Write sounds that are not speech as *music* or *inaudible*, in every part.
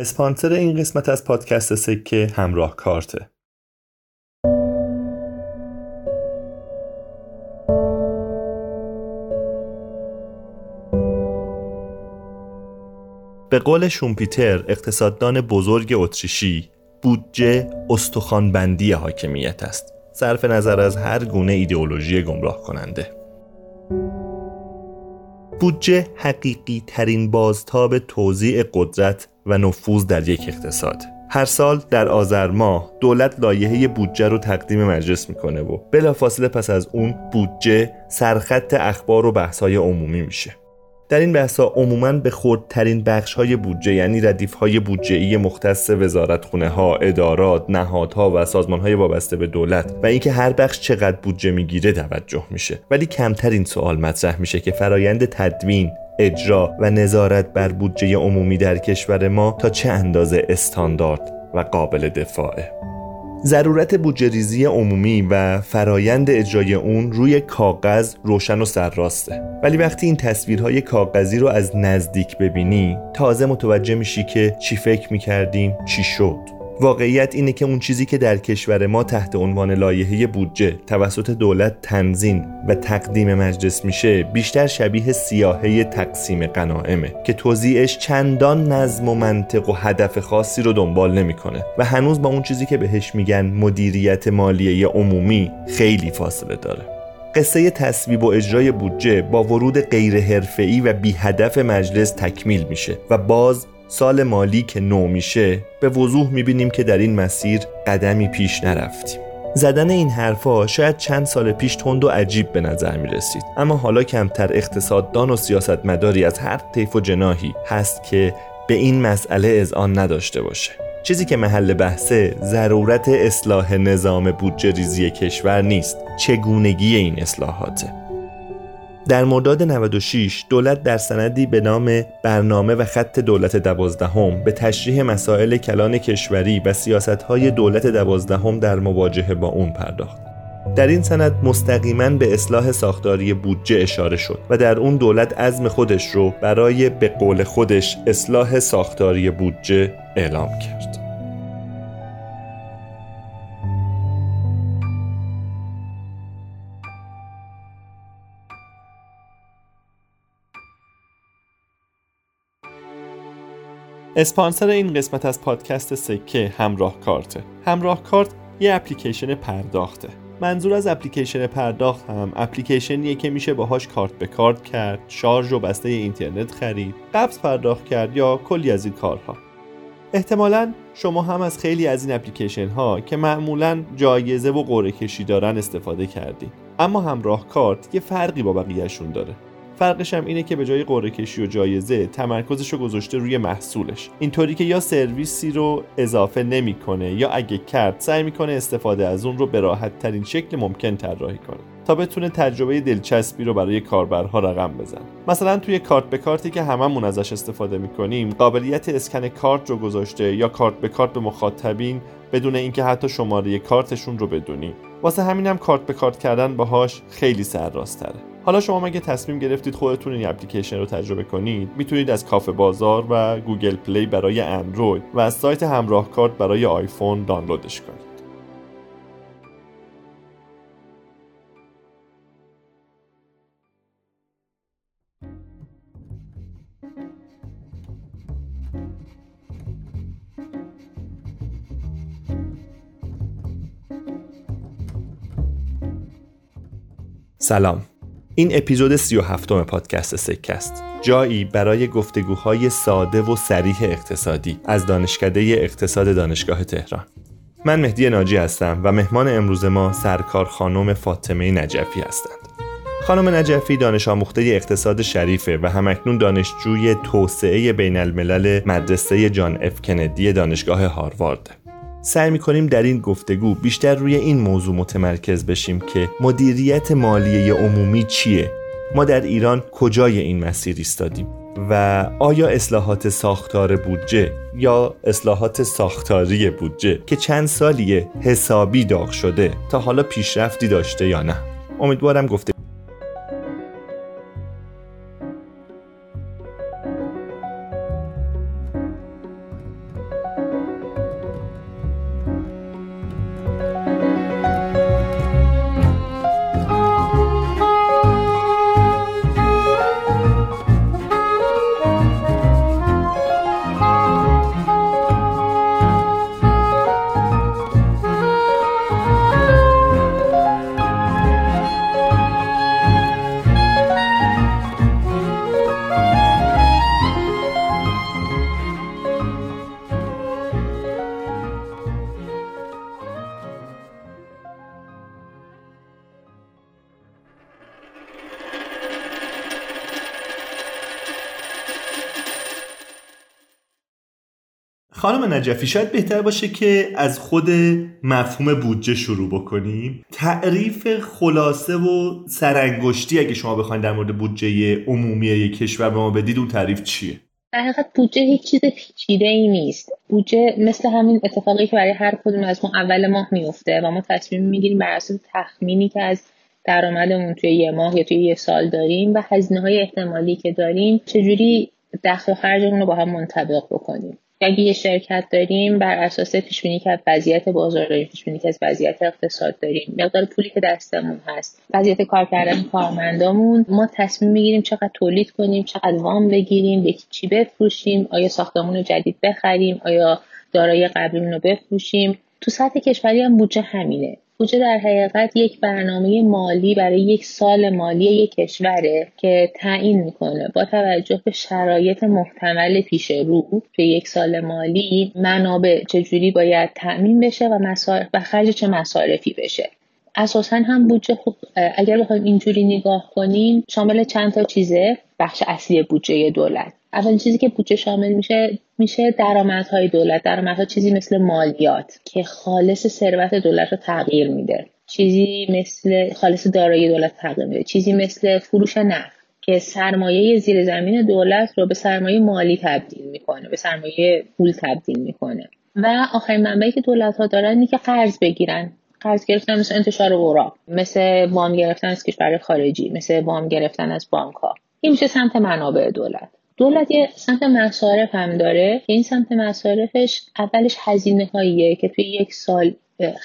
اسپانسر این قسمت از پادکست سکه همراه کارته. به قول شومپیتر اقتصاددان بزرگ اتریشی بودجه استخوانبندی حاکمیت است. صرف نظر از هر گونه ایدئولوژی گمراه کننده بودجه حقیقی ترین بازتاب توزیع قدرت و نفوذ در یک اقتصاد. هر سال در آذر ماه دولت لایحه بودجه رو تقدیم مجلس می‌کنه و بلافاصله پس از اون بودجه سرخط اخبار و بحث‌های عمومی میشه. در این بحث ها عموما به خردترین بخش های بودجه یعنی ردیف های بودجه مختص وزارتخونه ها، ادارات، نهادها و سازمان های وابسته به دولت و اینکه هر بخش چقدر بودجه می‌گیره توجه میشه. ولی کمتر این سوال مطرح میشه که فرایند تدوین اجرا و نظارت بر بودجه عمومی در کشور ما تا چه اندازه استاندارد و قابل دفاعه. ضرورت بودجه عمومی و فرایند اجرای اون روی کاغذ روشن و سرراسته. ولی وقتی این تصویرهای کاغذی رو از نزدیک ببینی تازه متوجه میشی که چی فکر می‌کردیم چی شد. واقعیت اینه که اون چیزی که در کشور ما تحت عنوان لایحه بودجه توسط دولت تنظیم و تقدیم مجلس میشه بیشتر شبیه سیاهه تقسیم قنائمه که توضیعش چندان نظم و منطق و هدف خاصی رو دنبال نمی‌کنه و هنوز با اون چیزی که بهش میگن مدیریت مالیه عمومی خیلی فاصله داره. قصه تصویب و اجرای بودجه با ورود غیر حرفه‌ای و بی هدف مجلس تکمیل میشه و باز سال مالی که نو میشه به وضوح می‌بینیم که در این مسیر قدمی پیش نرفتیم. زدن این حرفا شاید چند سال پیش تند و عجیب به نظر می رسید اما حالا کمتر اقتصاددان و سیاستمداری از هر طیف و جناهی هست که به این مسئله از آن نداشته باشه. چیزی که محل بحثه ضرورت اصلاح نظام بودجه ریزی کشور نیست. چگونگی این اصلاحاته؟ در مرداد 96 دولت در سندی به نام برنامه و خط دولت دوازدهم به تشریح مسائل کلان کشوری و سیاستهای دولت دوازدهم در مواجهه با اون پرداخت. در این سند مستقیما به اصلاح ساختاری بودجه اشاره شد و در اون دولت عزم خودش رو برای به قول خودش اصلاح ساختاری بودجه اعلام کرد. اسپانسر این قسمت از پادکست سکه همراه کارته همراه کارت یه اپلیکیشن پرداخته. منظور از اپلیکیشن پرداخت هم اپلیکیشنیه که میشه باهاش کارت به کارت کرد شارژ و بسته اینترنت خرید قبض پرداخت کرد یا کلی از این کارها. احتمالا شما هم از خیلی از این اپلیکیشن ها که معمولا جایزه و قرعه کشی دارن استفاده کردید اما همراه کارت یه فرقی با بقیهشون داره. فرقش هم اینه که به جای قرعه کشی و جایزه تمرکزش رو گذاشته روی محصولش. اینطوری که یا سرویسی رو اضافه نمی‌کنه یا اگه کرد سعی می‌کنه استفاده از اون رو به راحت ترین شکل ممکن طراحی کنه تا بتونه تجربه دلچسبی رو برای کاربرها رقم بزن مثلا توی کارت به کارتی که هممون ازش استفاده می‌کنیم قابلیت اسکن کارت رو گذاشته یا کارت به کارت به مخاطبین بدون اینکه حتی شماره کارتشون رو بدونیم واسه همینم کارت به کارت کردن باهاش خیلی سرراستره. حالا شما مگه تصمیم گرفتید خودتون این اپلیکیشن رو تجربه کنید؟ می‌تونید از کافه بازار و Google Play برای اندروید و از سایت همراه کارت برای آیفون دانلودش کنید. سلام. این اپیزود 37 م پادکست سکه است جایی برای گفتگوهای ساده و سریح اقتصادی از دانشکده اقتصاد دانشگاه تهران. من مهدی ناجی هستم و مهمان امروز ما سرکار خانم فاطمه نجفی هستند. خانم نجفی دانش آموخته اقتصاد شریفه و همکنون دانشجوی توسعه بین الملل مدرسه جان اف کندی دانشگاه هاروارد. سعی می‌کنیم در این گفتگو بیشتر روی این موضوع متمرکز بشیم که مدیریت مالیه عمومی چیه؟ ما در ایران کجای این مسیر ایستادیم؟ و آیا اصلاحات ساختار بودجه یا اصلاحات ساختاری بودجه که چند سالیه حسابی داغ شده تا حالا پیشرفتی داشته یا نه؟ امیدوارم گفته نجفی شاید بهتر باشه که از خود مفهوم بودجه شروع بکنیم. تعریف خلاصه و سرانگشتی اگه شما بخواید در مورد بودجه عمومی یک کشور به ما بدید اون تعریف چیه؟ در حقیقت بودجه هیچ چیز پیچیده ای نیست. بودجه مثل همین اتفاقی که برای هر کدوم از ما اول ماه میفته و ما تصمیم می‌گیریم بر اساس تخمینی که از درآمدمون توی یه ماه یا توی یه سال داریم و هزینه های احتمالی که داریم چجوری دخل و خرجمون رو با هم منطبق بکنیم. اگه یه شرکت داریم بر اساس پیش بینی که وضعیت بازار داریم پیش بینی که وضعیت اقتصاد داریم مقدار پولی که دستمون هست وضعیت کار کردن کارمندامون ما تصمیم می‌گیریم چقدر تولید کنیم چقدر وام بگیریم به چی بفروشیم آیا ساختمون جدید بخریم آیا دارایی قبلیمون رو بفروشیم. تو سطح کشوری هم بودجه همینه. بودجه در حقیقت یک برنامه مالی برای یک سال مالی یک کشوره که تعیین می‌کنه. با توجه به شرایط محتمل پیش رو به یک سال مالی منابع چجوری باید تأمین بشه و, و خرج چه مصارفی بشه. اساسا هم بودجه خوب اگر بخوایم اینجوری نگاه کنیم شامل چند تا چیزه. بخش اصلی بودجه دولت. اولین چیزی که بودجه شامل میشه میشه درآمدهای دولت. درآمدها چیزی مثل مالیات که خالص ثروت دولت رو تغییر میده. چیزی مثل خالص دارایی دولت تغییر میده. چیزی مثل فروش نفت که سرمایه زیر زمین دولت رو به سرمایه مالی تبدیل می‌کنه به سرمایه پول تبدیل می‌کنه. و آخرین منبعی که دولت ها دارن اینه که قرض بگیرن. قرض گرفتن مثل انتشار اوراق مثل وام گرفتن از کشور خارجی مثل وام گرفتن از بانک ها این میشه سمت منابع دولت. دولت یه سمت مصارف هم داره. که این سمت مصارفش اولش هزینه هاییه که توی یک سال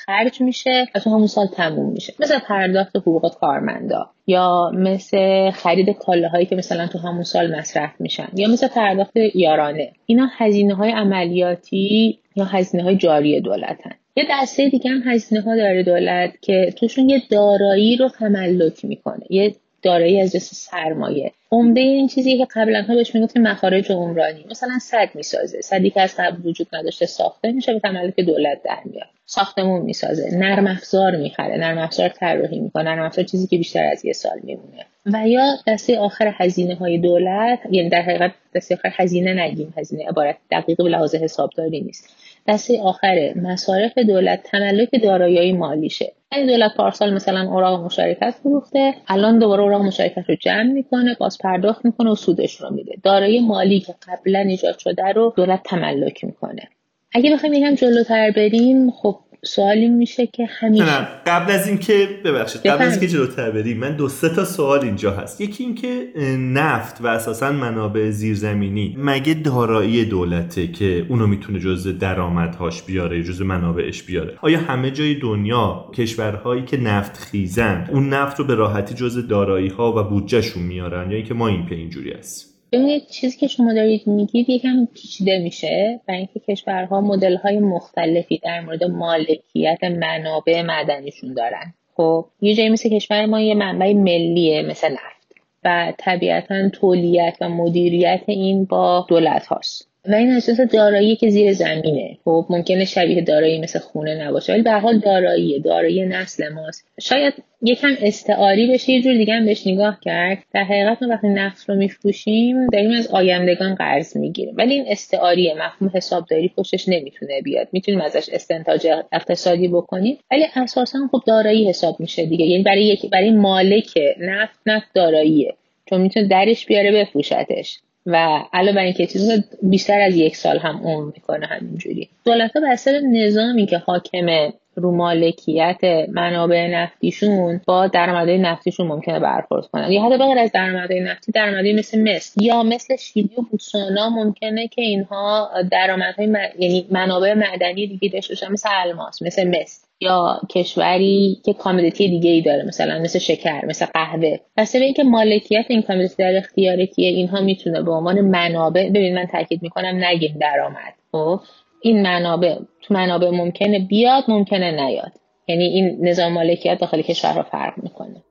خرج میشه و تو همون سال تموم میشه. مثل پرداخت حقوق کارمندا یا مثل خرید کالاهایی که مثلا تو همون سال مصرف میشن یا مثل پرداخت یارانه. اینا هزینه های عملیاتی یا هزینه های جاری دولتن. یه دسته دیگه هم هزینه ها داره دولت که توشون یه دارایی رو تملک می‌کنه. یه دارایی از جنس سرمایه. عمده این چیزی که قبلا ها بهش می‌گفتیم مخارج عمرانی. مثلا صد می‌سازه. صدی که از قبل وجود نداشته ساخته میشه به تملک دولت در میاد. ساختمون می‌سازه. نرم افزار می‌خره. نرم افزار طراحی می‌کنه. نرم افزار چیزی که بیشتر از یه سال میمونه. و یا دسته آخر هزینه های دولت یعنی در حقیقت دسته آخر هزینه نگیم. هزینه عبارت دقیق به لحاظ حسابداری نیست. دسته آخر مصارف دولت تملک دارایی مالیشه. این دولت پارسال مثلا اوراق مشارکت فروخته الان دوباره اوراق مشارکت رو جمع می‌کنه باز پرداخت می‌کنه و سودش رو میده. دارایی مالی که قبلا ایجاد شده رو دولت تملک می‌کنه. اگه بخوایم یکم جلوتر بریم خب سوالی میشه که همیشه نه قبل از اینکه ببخشید قبل از اینکه جلوتر بریم من دو سه تا سوال اینجا هست. یکی اینکه نفت و اساسا منابع زیرزمینی مگه دارایی دولته که اونو می‌تونه جزء درآمدهاش بیاره جزء منابعش بیاره؟ آیا همه جای دنیا کشورهایی که نفت خیزن اون نفت رو به راحتی جزء دارایی ها و بودجهشون میارن؟ یا اینکه ما این اینجوری هست ببینید چیزی که شما دارید میگید یکم پیچیده میشه و اینکه کشورها مدل های مختلفی در مورد مالکیت منابع معدنیشون دارن. خب یه جایی مثل کشور ما یه منبع ملیه مثل نفت و طبیعتا تولیت و مدیریت این با دولت هاست. و این اساس دارایی که زیر زمینه. خب ممکنه شبیه دارایی مثل خونه نباشه ولی به حال دارایی دارایی نسل ماست. شاید یکم استعاری بشه یه جور دیگه هم بهش نگاه کرد. در حقیقت ما وقتی نفت رو میفروشیم داریم از آیندگان قرض می‌گیریم. ولی این استعاریه مفهوم حسابداری پشتش نمی‌تونه بیاد. می‌تونیم ازش استنتاج اقتصادی بکنیم ولی اساسا خب دارایی حساب میشه دیگه. یعنی برای یک برای مالک نفت نفت داراییه. چون می‌تونه درش بیاره بفروشتش. و علاوه بر اینکه چیزی بیشتر از یک سال هم عمر می‌کنه همینجوری. دولت ها اثر نظامی که حاکمه رو مالکیت منابع نفتیشون با درآمدهای نفتیشون ممکنه برخورد کنن. یا حتی بغیر از درآمدهای نفتی درآمدهای مثل مصر یا مثل شیلی و بوتسوانا ممکنه که اینها درآمدهای یعنی منابع معدنی دیگه داشته باشن مثل الماس مثل مصر یا کشوری که کامیدیتی دیگه ای داره مثلا مثل شکر مثل قهوه. پس به اینکه مالکیت این کامیدیتی در اختیار کیه اینها می‌تونه به عنوان منابع ببین من تاکید می‌کنم نگیم درآمد. خب؟ این منابع تو منابع ممکنه بیاد ممکنه نیاد. یعنی این نظام مالکیت داخل کشورها فرق می‌کنه.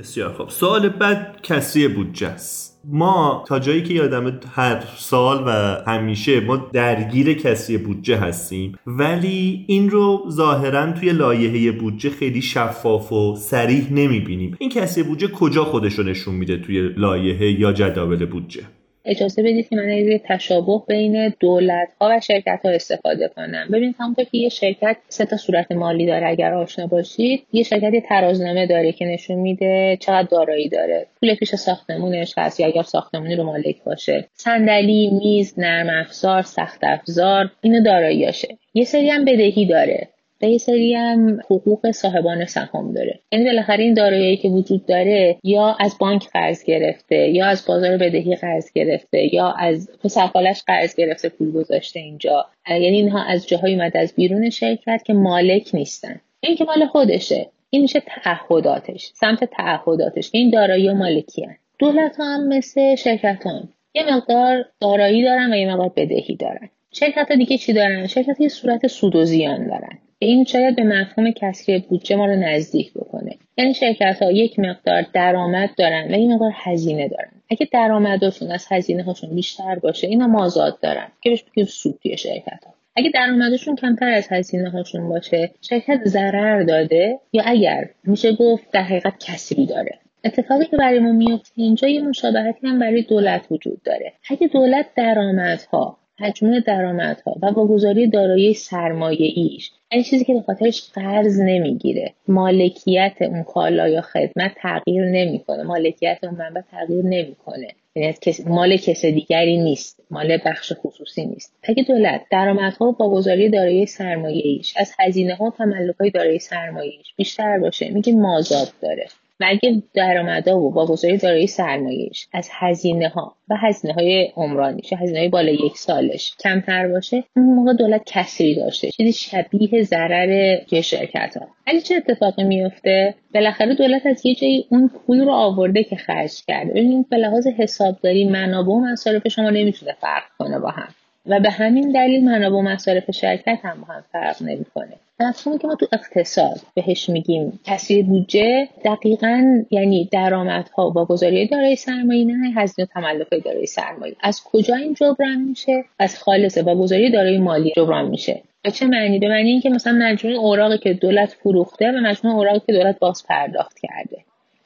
بسیار خوب. سوال بعد کسری بودجه است. ما تا جایی که یادم هر سال و همیشه ما درگیر کسری بودجه هستیم ولی این رو ظاهرا توی لایحه بودجه خیلی شفاف و سریح نمی‌بینیم. این کسری بودجه کجا خودش رو نشون میده توی لایحه یا جداول بودجه؟ اجازه بدید که من یه تشابه بین دولت ها و شرکت ها استفاده کنم. ببینید همونطور که یه شرکت سه تا صورت مالی داره اگر آشنا باشید. یه شرکت ترازنامه داره که نشون میده چقدر دارایی داره. پول پیش ساختمونش هست یا اگر ساختمونی رو مالک باشه. صندلی میز نرم افزار سخت افزار اینو داراییاشه. یه سری هم بدهی داره. و یه سری هم حقوق صاحبان سهام داره. یعنی بالاخره این دارایی که وجود داره یا از بانک قرض گرفته یا از بازار بدهی قرض گرفته یا از پسرخالش قرض گرفته پول گذاشته اینجا. یعنی اینها از جاهایی اومده از بیرون شرکت که مالک نیستن. این که مال خودشه. این میشه تعهداتش سمت تعهداتش این دارایی و مالکی. دولت ها هم مثل شرکت هم. یه مقدار دارایی دارن و یه مقدار بدهی دارن. شرکت دیگه چی دارن؟ شرکت یه صورت سود و زیان دارن. این شاید به مفهوم کسری بودجه ما رو نزدیک بکنه. یعنی شرکت ها یک مقدار درآمد دارن و یک مقدار هزینه دارن. اگه درآمدشون از هزینه هاشون بیشتر باشه اینا مازاد دارن که بهش بگیم سود توی شرکت ها اگه درآمدشون کمتر از هزینه هاشون باشه شرکت ضرر داده؟ یا اگر میشه گفت در حقیقت کسری داره؟ اتفاقی که برای ما میفته اینجا یه مشابهتی هم برای دولت وجود داره. اگه دولت درآمدها حجم درآمدها و واگذاری دارایی سرمایه ایش این چیزی که به خاطرش قرض نمی‌گیره. مالکیت اون کالا یا خدمت تغییر نمی‌کنه. مالکیت اون منبع تغییر نمی‌کنه. یعنی مال کس دیگری نیست. مال بخش خصوصی نیست. اگه دولت درآمدها با گذاری دارایی سرمایه ایش از هزینه ها و تملک های دارایی سرمایه ایش بیشتر باشه میگه مازاد داره. و اگه درآمدها و با گذاری دارایی سرمایهش از هزینه ها و هزینه های عمرانیش هزینه های بالا یک سالش کمتر باشه اون موقع دولت کسری داشته. چیزی شبیه ضرر یه شرکت ها ولی چه اتفاقی میفته بالاخره دولت از یه جایی اون پول رو آورده که خرج کرده. ببینید به لحاظ حسابداری منابع و مصارف شما نمی‌تونه فرق کنه با هم. و به همین دلیل منابع و مصارف شرکت هم با هم فرق نمی‌کنه. مفهومی که ما تو اقتصاد بهش میگیم کسری بودجه دقیقا یعنی درآمدها با گذاری دارای سرمایه نه هزینه و تملک دارای سرمایه. از کجا این جبران میشه؟ از خالصه با گذاری دارای مالی جبران میشه. به چه معنی؟ به معنی اینکه مثلا مجموعه اوراقی که دولت فروخته و مجموعه اوراقی که دولت باز پرداخت کرده.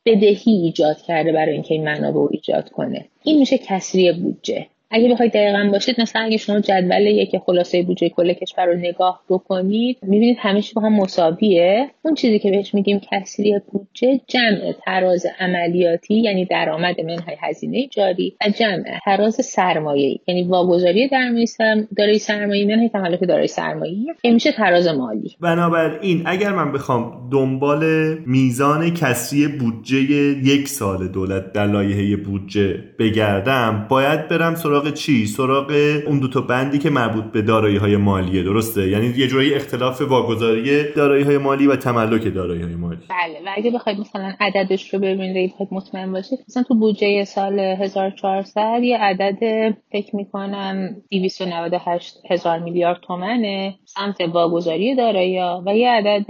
بدهی ایجاد کرده برای اینکه این منابع ایجاد کنه. این میشه کسری بودجه. اگه بخواید دقیقا باشید مثلا اگه شما جدول یک خلاصه بودجه کل کشور رو نگاه بکنید می‌بینید همه با هم مساویه اون چیزی که بهش میگیم کسری بودجه جمع تراز عملیاتی یعنی درآمد منهای هزینه جاری و جمع تراز سرمایه یعنی واگذاری. دارای سرمایه منهای تملک دارای سرمایه که میشه تراز مالی بنابراین اگر من بخوام دنبال میزان کسری بودجه یک سال دولت در لایحه بودجه بگردم باید برم سراغ سراغ چی؟ سراغ اون دو تا بندی که مربوط به دارایی های مالیه درسته؟ یعنی یه جوری اختلاف واگذاری دارایی های مالی و تملک دارایی های مالی. بله و اگه بخواید مثلا عددش رو ببینید بخواید مطمئن باشید مثلا تو بودجه سال 1400 یه عدد فکر می‌کنم 298 هزار میلیارد تومنه سمت واگذاری دارایی و یه عدد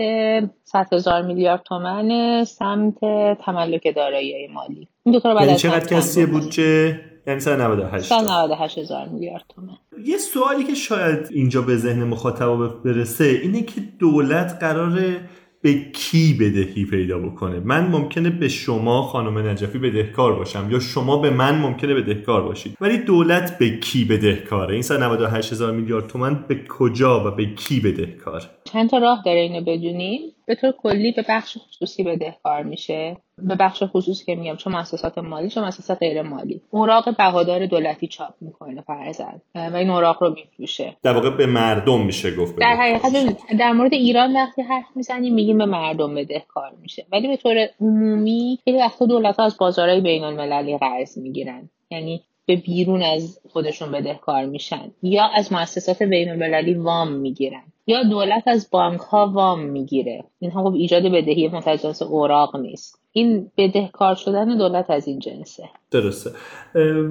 100 هزار میلیارد تومن سمت تملک دارایی مالی. این دو تا رو بعد یعنی چقدر کسی بودجه؟ یعنی 198 198 هزار میلیارد تومن یه سوالی که شاید اینجا به ذهن مخاطب برسه اینه که دولت قراره به کی بدهی پیدا بکنه؟ من ممکنه به شما خانم نجفی بدهکار باشم یا شما به من ممکنه بدهکار باشید. ولی دولت به کی بدهکاره؟ این 198 هزار میلیارد تومن به کجا و به کی بدهکار چند تا راه داره اینو بدونیم. به طور کلی به بخش خصوصی بدهکار میشه. به بخش خصوصی که میگم چه مؤسسات مالی چه مؤسسات غیر مالی. اوراق بهادار دولتی چاپ می‌کنه فرزن و این اوراق رو میفروشه. در واقع به مردم میشه گفت در حقیقت در مورد ایران وقتی حرف می‌زنیم میگیم به مردم بدهکار میشه. ولی به طور عمومی خیلی وقتا دولت ها از بازارهای بین المللی قرض می‌گیرن. یعنی به بیرون از خودشون بدهکار میشن. یا از مؤسسات بین المللی وام می‌گیرن. یا دولت از بانک ها وام می‌گیره. اینها خب ایجاد بدهی متجانس اوراق نیست. این بدهکار شدن دولت از این جنسه. درسته.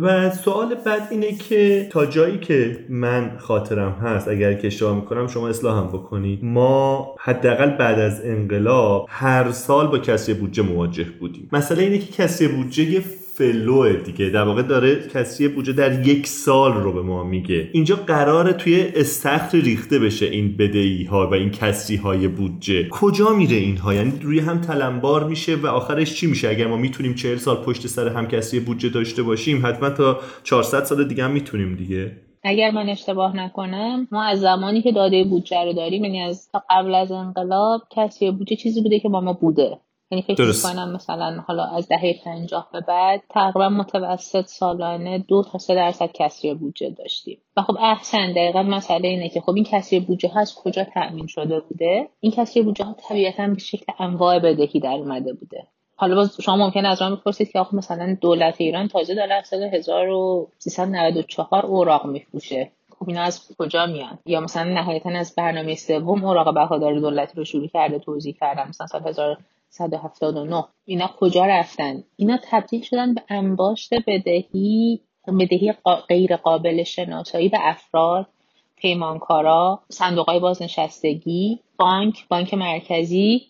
و سوال بعد اینه که تا جایی که من خاطرم هست اگر که اشتباه می‌کنم شما اصلاح هم بکنید. ما حداقل بعد از انقلاب هر سال با کسری بودجه مواجه بودیم. مسئله اینه که کسری بودجه فلوه دیگه. در واقع داره کسری بودجه در یک سال رو به ما میگه. اینجا قراره توی استخر ریخته بشه این بدهی ها و این کسری های بودجه. کجا میره اینها؟ یعنی روی هم تلمبار میشه و آخرش چی میشه؟ اگر ما می‌تونیم 40 سال پشت سر هم کسری بودجه داشته باشیم حتما تا 400 سال دیگه هم می‌تونیم دیگه. اگر من اشتباه نکنم ما از زمانی که داده بودجه رو داریم یعنی از قبل از انقلاب کسری بودجه چیزی بوده که با ما بوده. یعنی فکر می‌کنم مثلا حالا از دهه پنجاه به بعد تقریبا متوسط سالانه دو تا سه درصد کسری بودجه داشتیم. و خب احسن دقیقا مسئله اینه که خب این کسری بودجه ها از کجا تأمین شده بوده؟ این کسری بودجه ها طبیعتا به شکل انواع بدهی در اومده بوده. حالا باز شما ممکن از من بپرسید که آخه مثلا دولت ایران تازه داره از سال 1394 اوراق میفروشه. خب اینا از کجا میان؟ یا مثلا نهایتا از برنامه سوم اوراق بهادار دولتی رو شروع کرده توضیح کردم مثلا سال 179 اینا کجا رفتن؟ اینا تبدیل شدن به انباشت بدهی بدهی غیر قابل شناسایی به افراد پیمانکارا صندوق های بازنشستگی بانک بانک مرکزی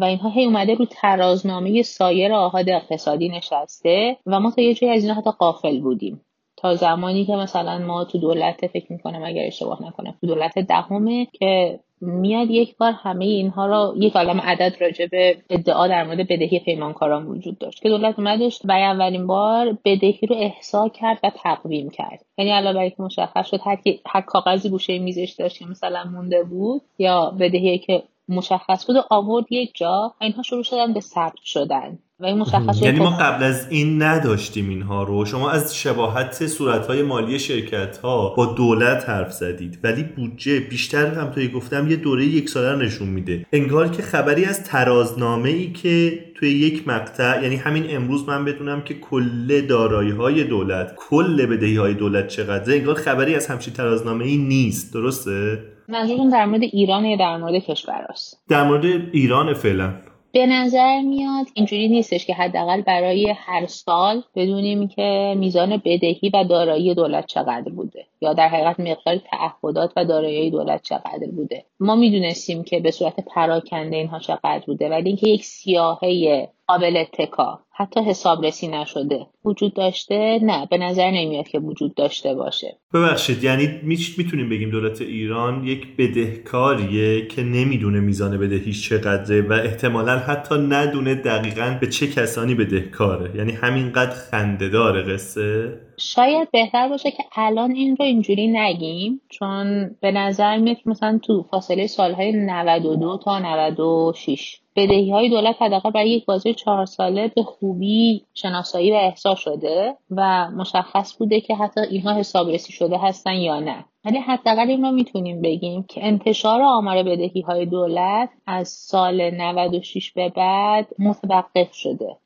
و اینها هی اومده رو ترازنامه سایر آهاد اقتصادی نشسته و ما تا یه جایی از اینا حتی قافل بودیم. تا زمانی که مثلا ما تو دولت فکر می‌کنم اگر اشتباه نکنم تو دولت دهمه که میاد یک بار همه اینها را یک عالم عدد راجع به ادعا در مورد بدهی پیمانکاران وجود داشت که دولت اومدش برای اولین بار بدهی رو احضا کرد و تقویم کرد. یعنی علاوه بر اینکه مشخص شد هر, هر کاغذی گوشه میزش داشت که مثلا مونده بود یا بدهی که مشخص بود و آورد یک جا اینها شروع شدن به ثبت شدن. و این مشخص یعنی ما قبل از این نداشتیم اینها رو. شما از شباهت صورتهای مالی شرکت ها با دولت حرف زدید. ولی بودجه بیشتر هم توی گفتم یه دوره یک ساله نشون میده. انگار که خبری از ترازنامه ای که توی یک مقطع یعنی همین امروز من بدونم که کل دارایی های دولت کل بدهی های دولت چقدره انگار خبری از همچین ترازنامه ای نیست. درسته؟ منظورم در مورد ایران یا در مورد کشور است در مورد ایران فعلا. به نظر میاد اینجوری نیستش که حداقل برای هر سال بدونیم که میزان بدهی و دارایی دولت چقدر بوده. یا در حقیقت مقدار تعهدات و دارایی دولت چقدر بوده. ما می‌دونستیم که به صورت پراکنده اینها چقدر بوده ولی اینکه یک سیاهه قابل اتکا حتی حسابرسی نشده وجود داشته؟ نه به نظر نمیاد که وجود داشته باشه. ببخشید یعنی می‌تونیم بگیم دولت ایران یک بدهکاریه که نمی‌دونه میزان بدهیش چقدره و احتمالا حتی ندونه دقیقا به چه کسانی بدهکاره. یعنی همینقدر خنده داره قصه. شاید بهتر باشه که الان این رو اینجوری نگیم چون به نظر میاد مثلا تو فاصله سالهای 92 تا 96 بدهی های دولت حداقل برای یک بازی چهار ساله به خوبی شناسایی و احساس شده و مشخص بوده که حتی اینها حسابرسی شده هستن یا نه. ولی حداقل این رو می‌تونیم بگیم که انتشار آمار بدهی های دولت از سال 96 به بعد متوقف شده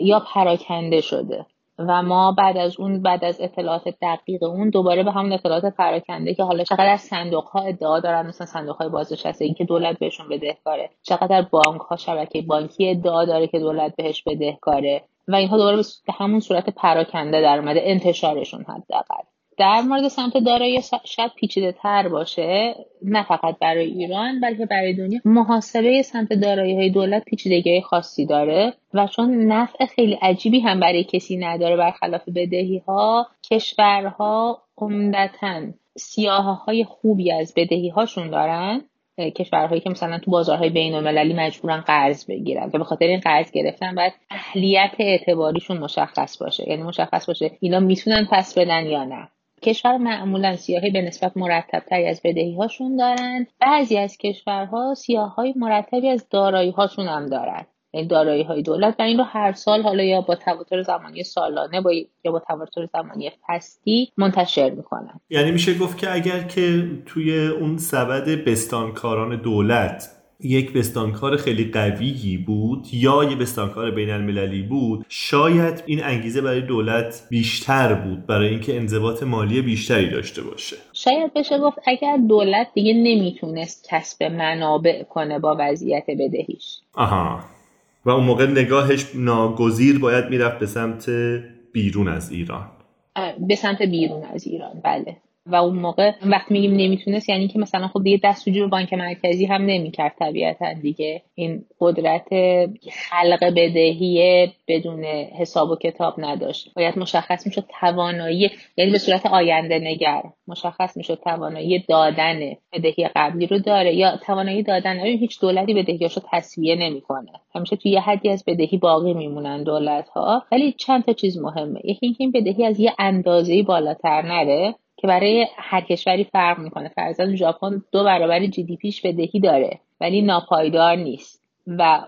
یا پراکنده شده. و ما بعد از اون بعد از اطلاعات دقیق اون دوباره به همون اطلاعات پراکنده که حالا چقدر از صندوق ها ادعا دارن مثلا صندوق های بازنشستگی که دولت بهشون بدهکاره. چقدر بانک ها شبکه بانکی ادعا داره که دولت بهش بدهکاره. و اینها دوباره به همون صورت پراکنده در اومده انتشارشون حداقل. در مورد سمت دارایی شاید پیچیده تر باشه نه فقط برای ایران بلکه برای دنیا. محاسبه سمت دارایی های دولت پیچیدگی خاصی داره و چون نفع خیلی عجیبی هم برای کسی نداره برخلاف بدهی ها کشورها عمدتا سیاه های خوبی از بدهی هاشون دارن کشورهایی که مثلا تو بازارهای بین المللی مجبورن قرض بگیرن و به خاطر این قرض گرفتن باید اهلیت اعتباریشون مشخص باشه. یعنی مشخص باشه اینا می‌تونن پس بدن یا نه. کشور معمولا سیاهی به نسبت مرتبتری از بدهی هاشون دارن. بعضی از کشورها سیاه مرتبی از دارایی هاشون هم دارن. این یعنی دارایی های دولت. و این رو هر سال حالا یا با تواتر زمانی سالانه با یا با تواتر زمانی فصلی منتشر می‌کنن یعنی میشه گفت که اگر که توی اون سبد بستانکاران دولت یک بستانکار خیلی قویی بود یا یک بستانکار بین المللی بود. شاید این انگیزه برای دولت بیشتر بود برای اینکه انضباط مالی بیشتری داشته باشه. شاید بشه گفت اگر دولت دیگه نمی‌تونست کسب منابع کنه با وضعیت بدهیش. آها. و اون موقع نگاهش ناگزیر باید می‌رفت به سمت بیرون از ایران. به سمت بیرون از ایران بله. و اون موقع وقتی میگیم نمی‌تونست یعنی که مثلا خب دیگه دستوجی به بانک مرکزی هم نمی‌کرد طبیعتا دیگه. این قدرت خلق بدهی بدون حساب و کتاب نداشت. باید مشخص می‌شد توانایی یعنی به صورت آینده نگر. مشخص می‌شد توانایی دادن بدهی قبلی رو داره یا توانایی دادن. هیچ دولتی بدهیاشو تصویه نمی‌کنه. همیشه توی یه حدی از بدهی باقی میمونن دولت ها ولی چند تا چیز مهمه. یکی اینکه این بدهی از یه اندازه بالاتر نره. که برای هر کشوری فرق می‌کنه. فرضاً ژاپن دو برابر جی دی پیش بدهی داره ولی ناپایدار نیست. و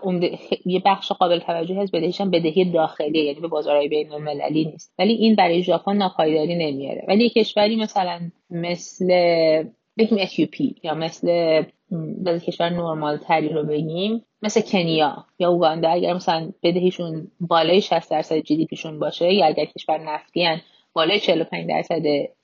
یه بخش قابل توجهی از بدهیش هم بدهی داخلی یعنی به بازارهای بین المللی نیست. ولی این برای ژاپن ناپایداری نمیاره. ولی یه کشوری مثلا مثل بگیم اتیوپی یا مثل از کشور نرمال تری رو بگیم مثل کنیا یا اوگاندا. اگر مثلا بدهیشون بالای 60 درصد جی دی پیشون باشه یا اگر کشور نفتی بالای 45 درصد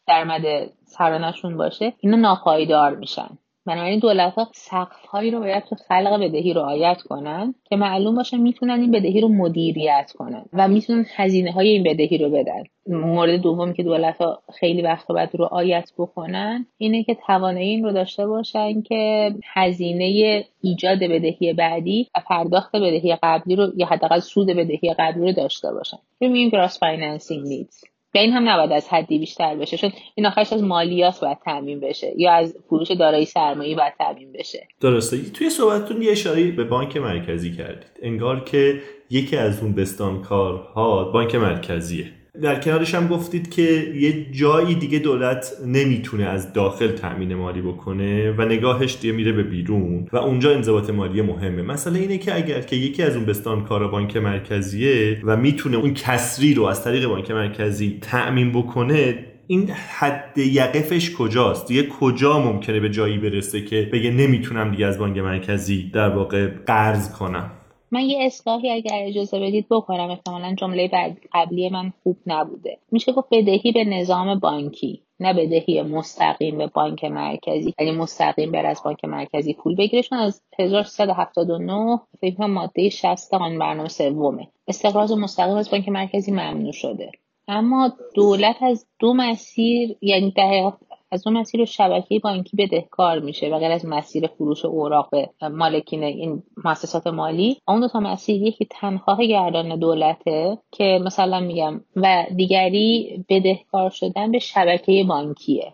درآمد سرانشون باشه اینا ناپایدار میشن. بنابراین دولت ها سقف هایی رو باید تو خلق بدهی رعایت کنن که معلوم باشه می‌تونن این بدهی رو مدیریت کنن و می‌تونن هزینه های این بدهی رو بدن. مورد دومی که دولت ها خیلی وقت باید رعایت بکنن اینه که توانایی این رو داشته باشن که هزینه ایجاد بدهی بعدی و پرداخت بدهی قبلی رو یا حداقل سود بدهی قبلی رو داشته باشن. میگیم gross financing needs به این هم نباید از حدی بیشتر بشه چون این آخرش از مالیات باید تعمین بشه یا از فروش دارایی سرمایه باید تعمین بشه. درسته. توی صحبتتون یه اشاره به بانک مرکزی کردید. انگار که یکی از اون بستانکارها بانک مرکزیه. در کنارش هم گفتید که یه جایی دیگه دولت نمی‌تونه از داخل تأمین مالی بکنه و نگاهش دیگه میره به بیرون و اونجا انضباط مالی مهمه. مثلا اینه که اگر که یکی از اون بستان کار بانک مرکزیه و می‌تونه اون کسری رو از طریق بانک مرکزی تأمین بکنه این حد یقفش کجاست؟ دیگه کجا ممکنه به جایی برسه که بگه نمی‌تونم دیگه از بانک مرکزی در واقع قرض کنم؟ من یه اصلاحی اگر اجازه بدید بکنم احتمالا جمله قبلی من خوب نبوده. میشه گفت بدهی به نظام بانکی نه بدهی مستقیم به بانک مرکزی. یعنی مستقیم بر از بانک مرکزی پول بگیره چون از 1379 فکر ماده 60 آن برنامه سومه. استقراض مستقیم از بانک مرکزی ممنوع شده. اما دولت از دو مسیر یعنی در از اون مسیر شبکه بانکی بدهکار میشه و غیر از مسیر فروش اوراق مالکین این مؤسسات مالی اون دو تا مسیر یکی تنخواه گردان دولته که مثلا میگم و دیگری بدهکار شدن به شبکه بانکیه.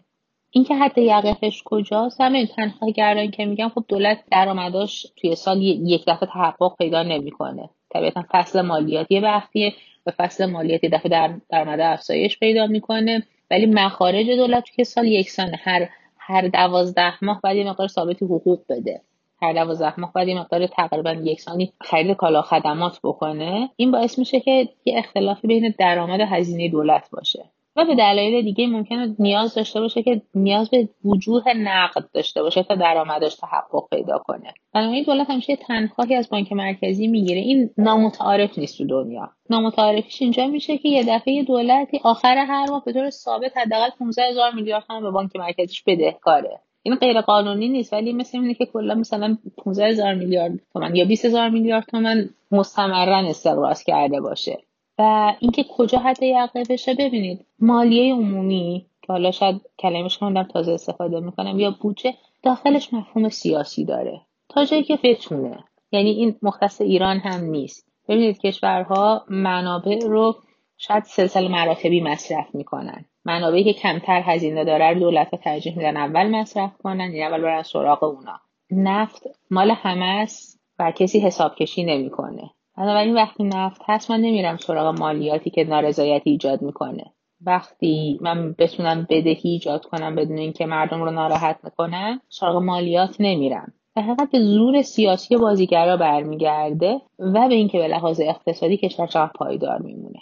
اینکه حتی یقفش کجاست؟ همین تنخواه گردان که میگم خب دولت درآمداش توی سال یک دفعه تحقق پیدا نمی‌کنه. طبیعتا فصل مالیاتی وقتیه و فصل مالیاتی دفعه در درآمد افزایش پیدا می‌کنه. ولی مخارج دولت که سال یکسانه هر هر دوازده ماه باید یه مقدار ثابتی حقوق بده. هر دوازده ماه باید یه مقدار تقریبا یکسانی خرید کالا خدمات بکنه. این باعث میشه که یه اختلافی بین درآمد و هزینه دولت باشه. و به دلایل دیگه ممکنه نیاز داشته باشه که نیاز به وجوه نقد داشته باشه تا درآمدش تحقق پیدا کنه. بنابراین دولت همیشه تنخواهی از بانک مرکزی می‌گیره. این نامتعارف نیست تو دنیا. نامتعارفیش اینجا میشه که یه دفعه دولتی آخر هر ماه به طور ثابت حداقل 15 هزار میلیارد تومن به بانک مرکزیش بدهکاره این غیر قانونی نیست ولی مثل اینه که کلا مثلا 15 هزار میلیارد تومن یا 20 هزار میلیارد تومن مستمرا استقراض کرده باشه. و اینکه کجا حد یقه بشه ببینید. مالیه عمومی که حالا شاید کلمش کنم تازه استفاده می‌کنم یا بودجه داخلش مفهوم سیاسی داره. تا جایی که بتونه. یعنی این مختص ایران هم نیست. ببینید کشورها منابع رو شاید سلسله مراتبی مصرف می‌کنن. منابعی که کمتر هزینه داره رو دولت ترجیح میدن اول مصرف کنن یعنی اول برن سراغ اونا. نفت مال همه است و کسی حساب کشی نمی‌کنه. بنابراین وقتی نفت هست من نمیرم سراغ مالیاتی که نارضایتی ایجاد می‌کنه. وقتی من بتونم بدهی ایجاد کنم بدون اینکه مردم رو ناراحت می‌کنم سراغ مالیات نمیرم. به حقیقت به زور سیاسی بازیگرا برمیگرده و به اینکه به لحاظ اقتصادی کشور چقدر پایدار میمونه.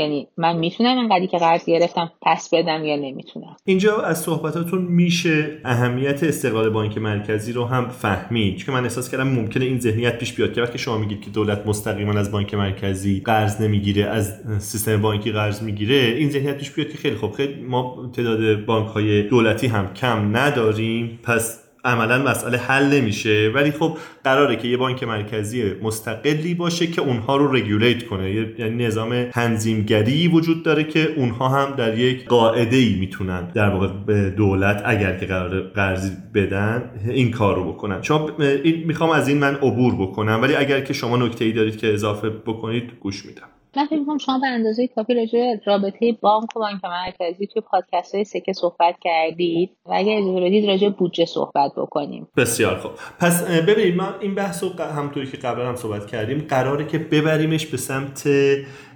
یعنی من می‌تونم انقدری که قرض گرفتم پس بدم یا نمی‌تونم؟ اینجا از صحبتاتون میشه اهمیت استقلال بانک مرکزی رو هم فهمید. چون من احساس کردم ممکنه این ذهنیت پیش بیاد که وقتی شما میگید که دولت مستقیما از بانک مرکزی قرض نمی‌گیره از سیستم بانکی قرض می‌گیره این ذهنیت پیش بیاد که خیلی خوب خیلی ما تعداد بانک های دولتی هم کم نداریم. پس عملا مسئله حل نمیشه. ولی خب قراره که یه بانک مرکزی مستقلی باشه که اونها رو رگولیت کنه. یعنی نظام تنظیمگری وجود داره که اونها هم در یک قاعده ای می‌تونن در واقع به دولت اگر که قرار قرضی بدن این کار رو بکنن. شما می‌خوام از این من عبور بکنم. ولی اگر که شما نکته ای دارید که اضافه بکنید گوش میدم. من فکر می‌کنم شما به اندازه کافی راجع رابطه بانک و بانک مرکزی توی پادکست های سکه صحبت کردید و اگر اجازه بدید راجع بودجه صحبت بکنیم. بسیار خوب. پس ببینید ما این بحث رو همونطوری که قبلا هم صحبت کردیم قراره که ببریمش به سمت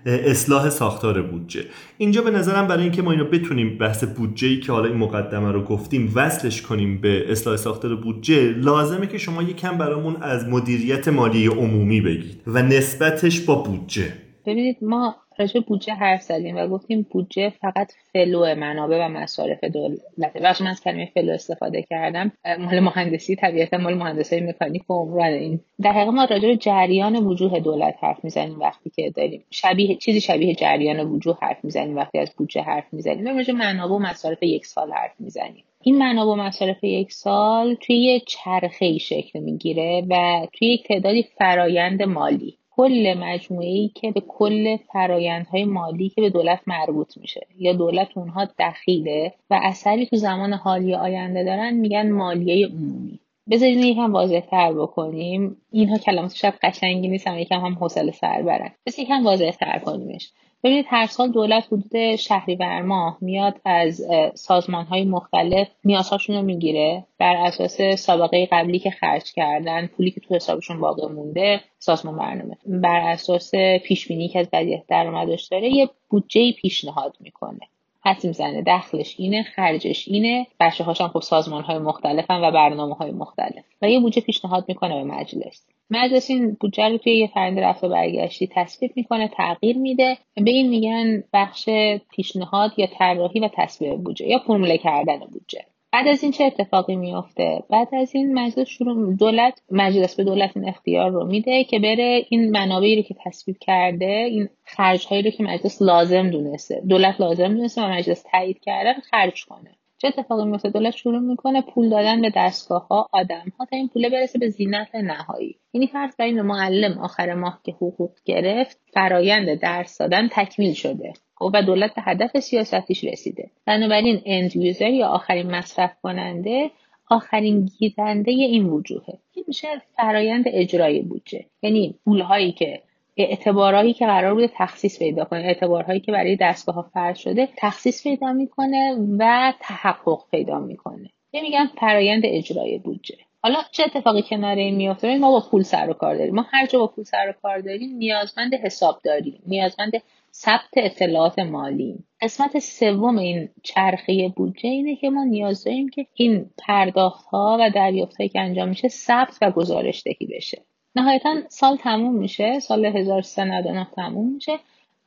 اصلاح ساختار بودجه. اینجا به نظرم برای اینکه ما اینو بتونیم بحث بودجه ای که حالا این مقدمه رو گفتیم وصلش کنیم به اصلاح ساختار بودجه لازمه که شما یکم برامون از مدیریت مالی عمومی بگید و نسبتش با بودجه. ببینید ما راجع بودجه حرف زدیم و گفتیم بودجه فقط flow منابع و مصارف دولته وقتی من از کلمه flow استفاده کردم. مال مهندسی طبیعتا مال مهندسی مکانیک و عمران این. در حقیقت ما راجع به جریان وجوه دولت حرف می‌زنیم وقتی که داریم شبیه چیزی شبیه جریان وجوه حرف می‌زنیم وقتی از بودجه حرف می‌زنیم. راجع منابع و مصارف یک سال حرف می‌زنیم. این منابع و مصارف یک سال توی یه چرخه شکل می‌گیره و توی یک تعدادی فرایند مالی. کل مجموعه ای که به کل فرایندهای مالی که به دولت مربوط میشه. یا دولت اونها دخیله و اثری تو زمان حالی آینده دارن میگن مالیه عمومی. بذارید یکم واضح تر بکنیم. اینها کلمات شاید قشنگی نیستن یکم هم حوصله سر برن بس یکم واضح تر کنیمش. ببینید هر سال دولت حدود شهریور ماه میاد از سازمان های مختلف نیازهاشون رو می‌گیره بر اساس سابقه قبلی که خرج کردن پولی که تو حسابشون باقی مونده سازمان برنامه. بر اساس پیش بینی که از بدیه درآمدش داره یه بودجه پیشنهاد می‌کنه. حد می‌زنه دخلش اینه خرجش اینه. بچه هاشم خب سازمان های مختلفن و برنامه های مختلف. و یه بودجه پیشنهاد می‌کنه به مجلس. مجلس این بودجه رو توی یه فرند رفت و برگشتی تصویب می‌کنه تغییر میده. به این میگن بخش پیشنهاد یا طراحی و تصویب بودجه یا فرموله کردن بودجه. بعد از این چه اتفاقی میفته بعد از این مجلس شروع دولت مجلس به دولت این اختیار رو میده که بره این منابعی رو که تصویب کرده این خرج هایی رو که مجلس لازم دونسته دولت لازم دونسته و مجلس تایید کرده خرج کنه. چه اتفاقی میفته؟ دولت شروع می‌کنه پول دادن به دستگاه ها آدم ها تا این پول برسه به زینت نهایی. یعنی فرض برای معلم آخر ماه که حقوق گرفت فرایند درس دادن تکمیل شده. خب و دولت به هدف سیاستیش رسیده. بنابراین اند یوزر یا آخرین مصرف کننده آخرین گیرنده این وجوهه. این میشه فرایند اجرای بودجه. یعنی پولهایی که اعتبارهایی که قرار بوده تخصیص پیدا کنه اعتبارهایی که برای دستگاه ها فرض شده تخصیص پیدا می‌کنه و تحقق پیدا می‌کنه. یه میگن فرایند اجرای بودجه. حالا چه اتفاقی کنار این میفته ما با پول سر و کار داریم. ما هر جا با پول سر و کار داریم نیازمند حساب داریم. نیازمند ثبت اطلاعات مالی. قسمت سوم این چرخه بودجه اینه که ما نیاز داریم که این پرداخت ها و دریافت هایی که انجام میشه ثبت و گزارش دهی بشه. نهایتا سال تموم میشه سال 1399 تموم میشه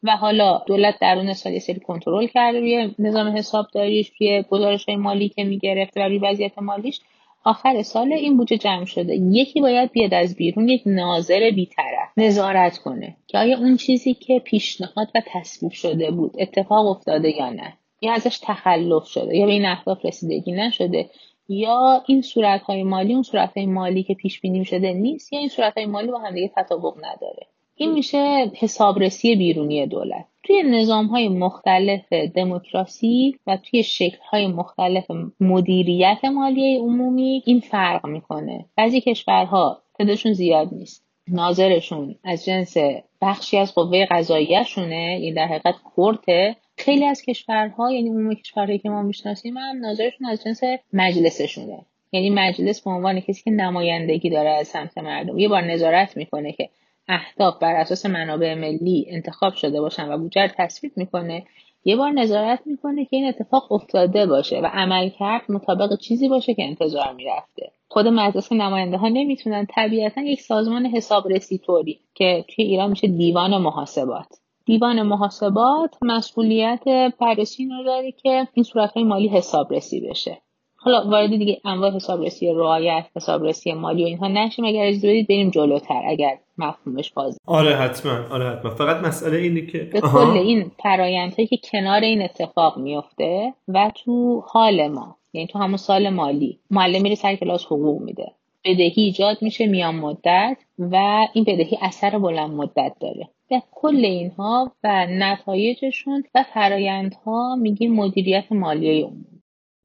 و حالا دولت درون سال یه سری کنترل کرده روی نظام حسابداریش روی گزارش های مالی که می‌گرفته و روی وضعیت مالیش آخر سال این بودجه جمع شده. یکی باید بیاد از بیرون یک ناظر بیطرف نظارت کنه که آیا اون چیزی که پیشنهاد و تصویب شده بود اتفاق افتاده یا نه؟ یا ازش تخلف شده؟ یا به این اهداف رسیدگی نشده؟ یا این صورت های مالی اون صورت های مالی که پیش بینی شده نیست یا این صورت های مالی با هم دیگه تطابق نداره. این میشه حسابرسی بیرونی دولت. توی نظام های مختلف دموکراسی و توی شکل های مختلف مدیریت مالی عمومی این فرق می‌کنه. بعضی کشورها تعدادشون زیاد نیست. ناظرشون از جنس بخشی از قوه قضاییهشونه این در حقیقت کورته. خیلی از کشورها یعنی عموم کشورهایی که ما می‌شناسیم هم ناظرشون از جنس مجلسشونه یعنی مجلس به عنوان کسی که نمایندگی داره از سمت مردم. یه بار نظارت می‌کنه که اهداف بر اساس منابع ملی انتخاب شده باشن و بودجه تصویب می‌کنه. یه بار نظارت می‌کنه که این اتفاق افتاده باشه و عمل کرد مطابق چیزی باشه که انتظار می‌رفته. خود مجلس نماینده ها نمی‌تونن طبیعتا یک سازمان حسابرسی طوری که توی ایران میشه دیوان محاسبات. دیوان محاسبات مسئولیت بررسی رو داره که این صورت های مالی حسابرسی بشه. حالا وارد دیگه انواع حسابرسی رعایت حسابرسی مالی و اینها نشیم. اگر اجازه بدید بریم جلوتر اگر مفهومش باز. آره حتما. آره حتما. فقط مسئله اینه که به کل این فرایندهایی که کنار این اتفاق میفته و تو حال ما یعنی تو همون سال مالی معلم میره سر کلاس حقوق میده. بدهی ایجاد میشه میان مدت و این بدهی اثر بلند مدت داره. به کل اینها و نتایجشون و فرایندها میگیم مدیریت مالی عمومی.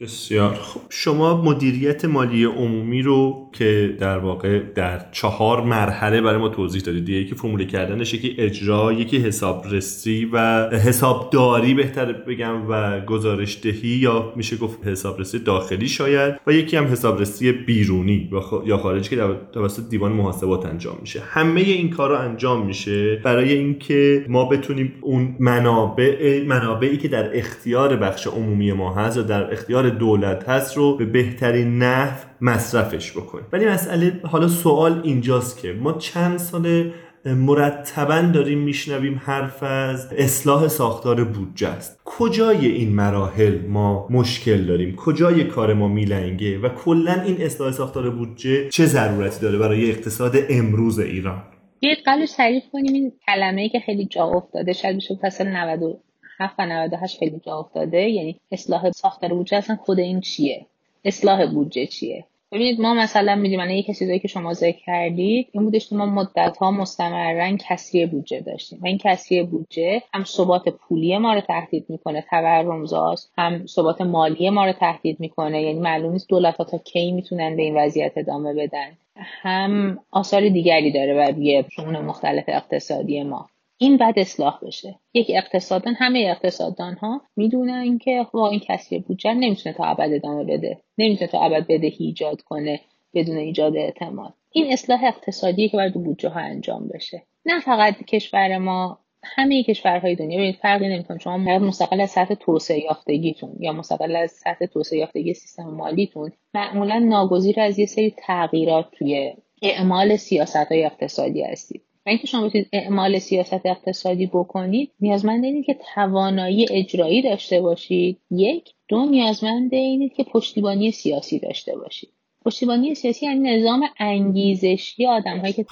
بسیار خب شما مدیریت مالی عمومی رو که در واقع در چهار مرحله برای ما توضیح دادید یکی فرموله کردنش یکی اجرا یکی حسابرسی و حسابداری بهتر بگم و گزارش دهی یا میشه گفت حسابرسی داخلی شاید و یکی هم حسابرسی بیرونی یا خارجی که توسط دیوان محاسبات انجام میشه. همه این کارا انجام میشه برای اینکه ما بتونیم اون منابع منابعی که در اختیار بخش عمومی ما هست و در اختیار دولت هست رو به بهترین نحو مصرفش بکنیم ولی مسئله حالا سوال اینجاست که ما چند سال مرتبا داریم میشنویم حرف از اصلاح ساختار بودجه است. کجای این مراحل ما مشکل داریم؟ کجای کار ما میلنگه؟ و کلا این اصلاح ساختار بودجه چه ضرورتی داره برای اقتصاد امروز ایران؟ یه قبلش تعریف کنیم این کلمه ای که خیلی جا افتاده شاید بشه فصل 97 و 98 خیلی جا افتاده. یعنی اصلاح ساختار بودجه اصلا خود این چیه؟ اصلاح بودجه چیه؟ ببینید ما مثلا میدیم من یکی چیزایی که شما ذکر کردید این بودش که ما مدت ها مستمرا کسری بودجه داشتیم. و این کسری بودجه هم ثبات پولی ما رو تهدید می‌کنه تورمزاست هم ثبات مالی ما رو تهدید می‌کنه. یعنی معلوم نیست دولت ها تا کی می‌تونن به این وضعیت ادامه بدن. هم آثار دیگری داره بر روی شون مختلف اقتصادی ما. این بعد اصلاح بشه. یک اقتصادان همه اقتصاددان ها می‌دونن که با این کسی بودجه نمی‌تونه تا ابد ادامه بده. نمی‌تونه تا ابد بدهی ایجاد کنه بدون ایجاد اعتماد. این اصلاح اقتصادی که باید بودجه ها انجام بشه. نه فقط کشور ما همه کشورهای دنیا. ببینید فرقی نمی‌کنه. شما مستقل از سطح توسعه یافتگیتون یا مستقل از سطح توسعه یافتگی سیستم مالیتون معمولا ناگزیر از یه سری تغییرات توی اعمال سیاست های اقتصادی هستید. و اینکه شما بتونید اعمال سیاست اقتصادی بکنید نیازمند اینید که توانایی اجرایی داشته باشید. یک دو نیازمند اینید که پشتیبانی سیاسی داشته باشید. پشتیبانی سیاسی یعنی نظام انگیزشی آدم هایی که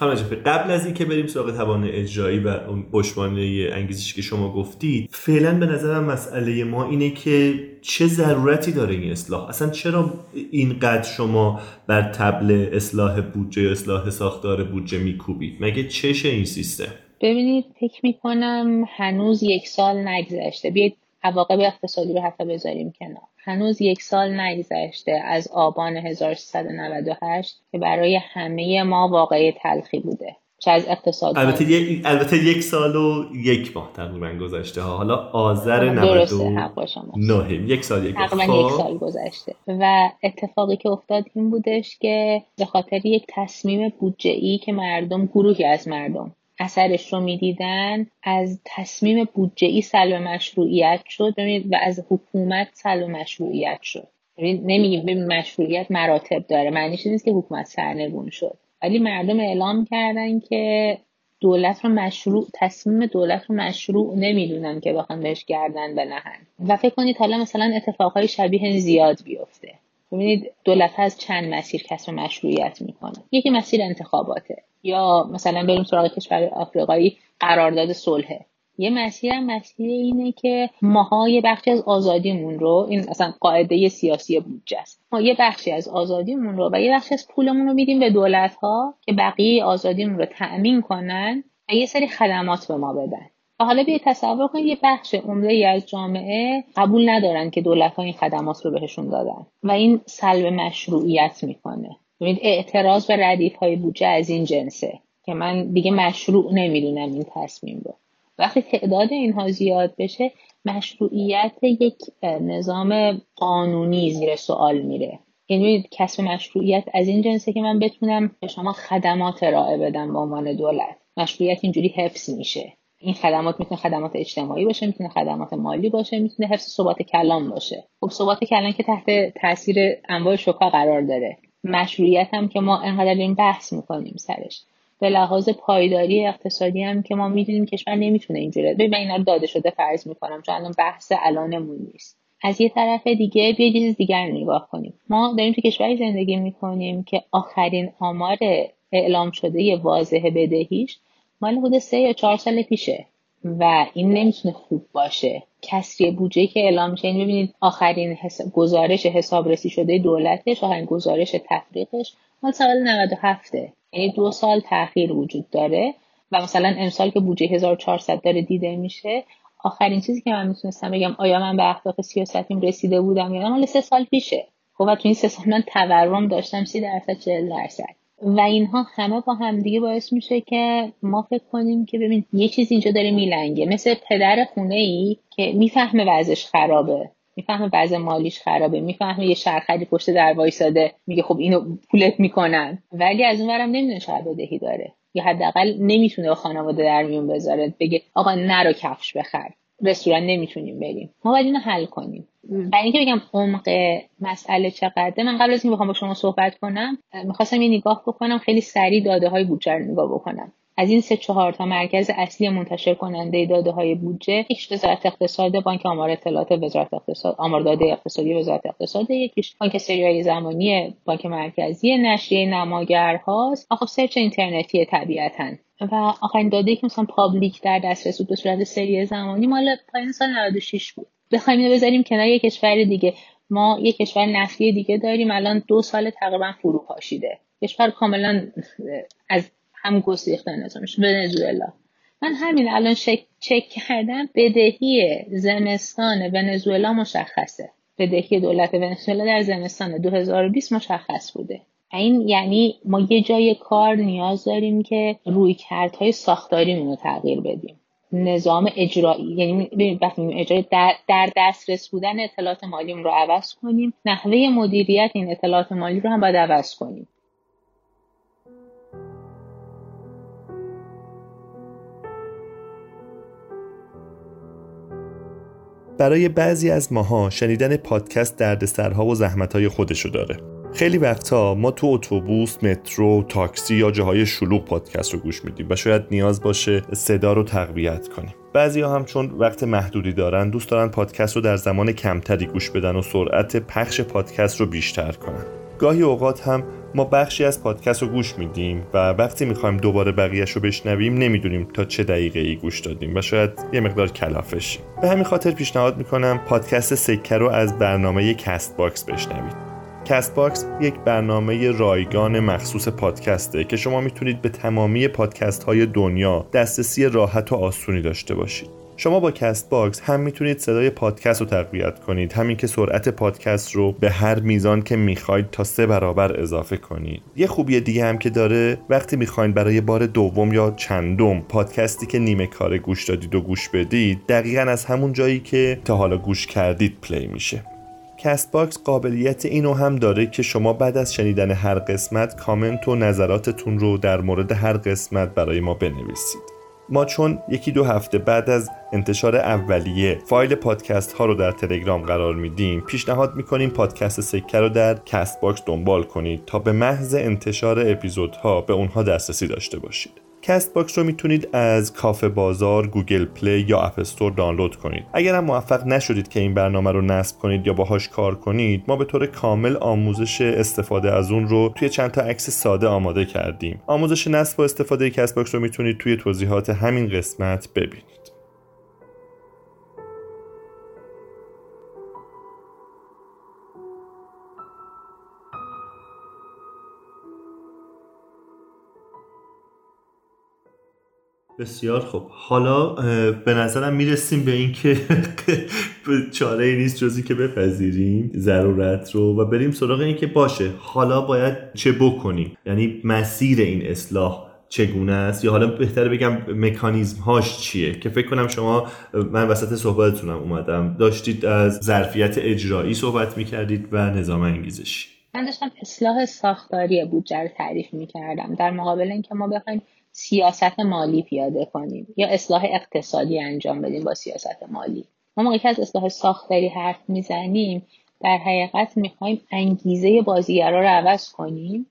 قبل از اینکه بریم سراغ توان اجرایی و پشتیبانی انگیزشی که شما گفتید فعلا به نظرم مسئله ما اینه که چه ضرورتی داره این اصلاح؟ اصلا چرا اینقدر شما بر تبل اصلاح بودجه یا اصلاح ساختار بودجه میکوبید؟ مگه چشه این سیستم؟ ببینید فکر می‌کنم هنوز یک سال نگذشته. بیاید عواقب اقتصادی رو حتی بذاریم کنار. هنوز یک سال نگذشته از آبان 1398 که برای همه ما واقعی تلخی بوده. چه از اقتصاد البته یک البته یک سال و یک ماه تقریبا گذشته ها. حالا آذر 99 یک سال یک تقریبا یک خب. سال گذشته. و اتفاقی که افتاد این بودش که به خاطر یک تصمیم بودجه ای که مردم گروهی از مردم اثرش رو می‌دیدن از تصمیم بودجه ای سلب مشروعیت شد و از حکومت سلب مشروعیت شد. نمیگیم ببین مشروعیت مراتب داره معنیش نیست که حکومت سرنگون شد. ولی مردم اعلام کردن که دولت رو مشروع تصمیم دولت رو مشروع نمی‌دونن که بخوان بهش گردن بنهن. و فکر کنید حالا مثلا اتفاقهای شبیه زیاد بیفته. ببینید دولت از چند مسیر کسب مشروعیت می‌کنه. یکی مسیر انتخاباته. یا مثلا بریم سراغ کشور آفریقایی قرارداد صلحه یه مسیر هم مسیر اینه که ماها یه بخشی از آزادیمون رو این اصلا قاعده سیاسی بودجه است. ما یه بخشی از آزادیمون رو و یه بخشی از پولمون رو میدیم به دولت ها که بقیه آزادیمون رو تأمین کنن و یه سری خدمات به ما بدن. حالا بیاید تصور کنید یه بخش عمده ای از جامعه قبول ندارن که دولت ها این خدمات رو بهشون دادن و این سلب مشروعیت می‌کنه. ببینید اعتراض به ردیف های بودجه از این جنسه که من دیگه مشروع نمی‌دونم این تصمیم رو. وقتی تعداد اینها زیاد بشه مشروعیت یک نظام قانونی زیر سوال میره. یعنی کسب مشروعیت از این جنسه که من بتونم به شما خدمات ارائه بدم به عنوان دولت. مشروعیت اینجوری حفظ میشه. این خدمات می‌تونه خدمات اجتماعی باشه می‌تونه خدمات مالی باشه می‌تونه حفظ ثبات کلام باشه. خب ثبات کلام که تحت تاثیر انواع شوکا قرار داره. مشروعیت هم که ما انقدر این بحث می‌کنیم سرش. به لحاظ پایداری اقتصادی هم که ما می‌دونیم کشور نمی‌تونه اینجوری اینا رو داده شده فرض می‌کنم چون الان بحث الانمون نیست. از یه طرف دیگه بیا چیز دیگر نگاه کنیم. ما داریم تو کشوری زندگی می‌کنیم که آخرین آمار اعلام شده واضح بدهیش مال حدود سه یا چهار سال پیشه و این نمی‌تونه خوب باشه. کسری بودجه که اعلام میشه این ببینید آخرین حساب، گزارش حسابرسی شده دولتش آخرین گزارش تفریقش مال سال 97 یعنی دو سال تاخیر وجود داره و مثلا امسال که بودجه 1400 داره دیده میشه آخرین چیزی که من می‌تونستم بگم آیا من به اهداف سیاستیم رسیده بودم یا مال سه سال پیشه. خب و تو این سه سال من تورم داشتم سی درصد 40 درصد. و اینها همه با هم دیگه باعث میشه که ما فکر کنیم که ببین یه چیز اینجا داره میلنگه. مثل پدر خونه ای که می‌فهمه وضعش خرابه. می‌فهمه وضع مالیش خرابه. می‌فهمه یه شرخری پشت در وایساده. میگه خب اینو پولت می‌کنن. ولی از اونورم نمی‌دونه شاید بدهی داره. یا حداقل نمی‌تونه با خانواده در میون بذاره. بگه آقا نرو کفش بخر. رستوران نمی‌تونیم بریم. ما باید اینو حل کنیم. برای اینکه بگم عمق مسئله چقدره من قبل از اینکه بخوام با شما صحبت کنم می‌خواستم یه نگاه بکنم خیلی سریع داده های بودجه رو نگاه بکنم. از این سه چهار تا مرکز اصلی منتشر کننده داده های بودجه یکیش وزارت اقتصاد بانک آمار اطلاعات وزارت اقتصاد آمار داده اقتصادی وزارت اقتصاد یکیش بانک سریای زمانی بانک مرکزی نشریه نماگرهاست. آخه سرچ اینترنتی طبیعتا. و آخرین داده که مثلا پابلیک در دسترس بود به صورت سری زمانی مال پایین سال 96 بود. بخوایم اینو بذاریم کنار یک کشور دیگه. ما یک کشور نفتی دیگه داریم. الان دو سال تقریبا فرو پاشیده کشور کاملا از هم گسیخته نظامش ونزوئلا. من همین الان چک کردم بدهی زمستان ونزوئلا مشخصه. بدهی دولت ونزوئلا در زمستان 2020 مشخص بوده. این یعنی ما یه جای کار نیاز داریم که روی کردهای ساختاری رو تغییر بدیم. نظام اجرایی یعنی وقتی اجرایی در, در دسترس بودن اطلاعات مالی رو عوض کنیم. نحوه مدیریت این اطلاعات مالی رو هم باید عوض کنیم. برای بعضی از ماها شنیدن پادکست دردسرها و زحمتهای خودشو داره. خیلی وقتا ما تو اتوبوس، مترو، تاکسی یا جاهای شلوغ پادکست رو گوش میدیم و شاید نیاز باشه صدا رو تقویت کنیم. بعضی ها هم چون وقت محدودی دارن دوست دارن پادکست رو در زمان کمتری گوش بدن و سرعت پخش پادکست رو بیشتر کنن. گاهی اوقات هم ما بخشی از پادکست رو گوش میدیم و وقتی می‌خوایم دوباره بقیهش رو بشنویم نمی‌دونیم تا چه دقیقه ای گوش دادیم و شاید یه مقدار کلافش به همین خاطر پیشنهاد می‌کنم پادکست سکه رو از برنامه Castbox بشنوید Castbox یک برنامه رایگان مخصوص پادکسته که شما می‌تونید به تمامی پادکست های دنیا دسترسی راحت و آسونی داشته باشید. شما با Castbox هم می‌تونید صدای پادکست رو تقویت کنید هم اینکه سرعت پادکست رو به هر میزان که می‌خواید تا سه برابر اضافه کنید. یه خوبی دیگه هم که داره وقتی می‌خواین برای بار دوم یا چندم پادکستی که نیمه کار گوش دادید رو گوش بدید دقیقا از همون جایی که تا حالا گوش کردید play میشه. Castbox قابلیت اینو هم داره که شما بعد از شنیدن هر قسمت کامنت و نظراتتون رو در مورد هر قسمت برای ما بنویسید. ما چون یکی دو هفته بعد از انتشار اولیه فایل پادکست ها رو در تلگرام قرار میدیم پیشنهاد می‌کنیم پادکست سکه رو در Castbox دنبال کنید تا به محض انتشار اپیزودها به اونها دسترسی داشته باشید. Castbox رو می‌تونید از کافه بازار، Google Play یا App Store دانلود کنید. اگر هم موفق نشدید که این برنامه رو نصب کنید یا باهاش کار کنید، ما به طور کامل آموزش استفاده از اون رو توی چند تا عکس ساده آماده کردیم. آموزش نصب و استفاده Castbox رو می‌تونید توی توضیحات همین قسمت ببینید. بسیار خب حالا به نظرم می‌رسیم به اینکه *laughs* چاره ای نیست جزی که بپذیریم ضرورت رو و بریم سراغ اینکه باشه حالا باید چه بکنیم؟ یعنی مسیر این اصلاح چگونه است؟ یا حالا بهتر بگم مکانیزم هاش چیه؟ که فکر کنم شما من وسط صحبتتونم اومدم. داشتید از ظرفیت اجرایی صحبت می‌کردید و نظام انگیزشی. من داشتم اصلاح ساختاری بودجه رو تعریف می‌کردم در مقابل اینکه ما بخوایم سیاست مالی پیاده کنیم یا اصلاح اقتصادی انجام بدیم با سیاست مالی. ما موقعی که از اصلاح ساختاری حرف می‌زنیم در حقیقت می‌خوایم انگیزه بازیگرا رو عوض کنیم.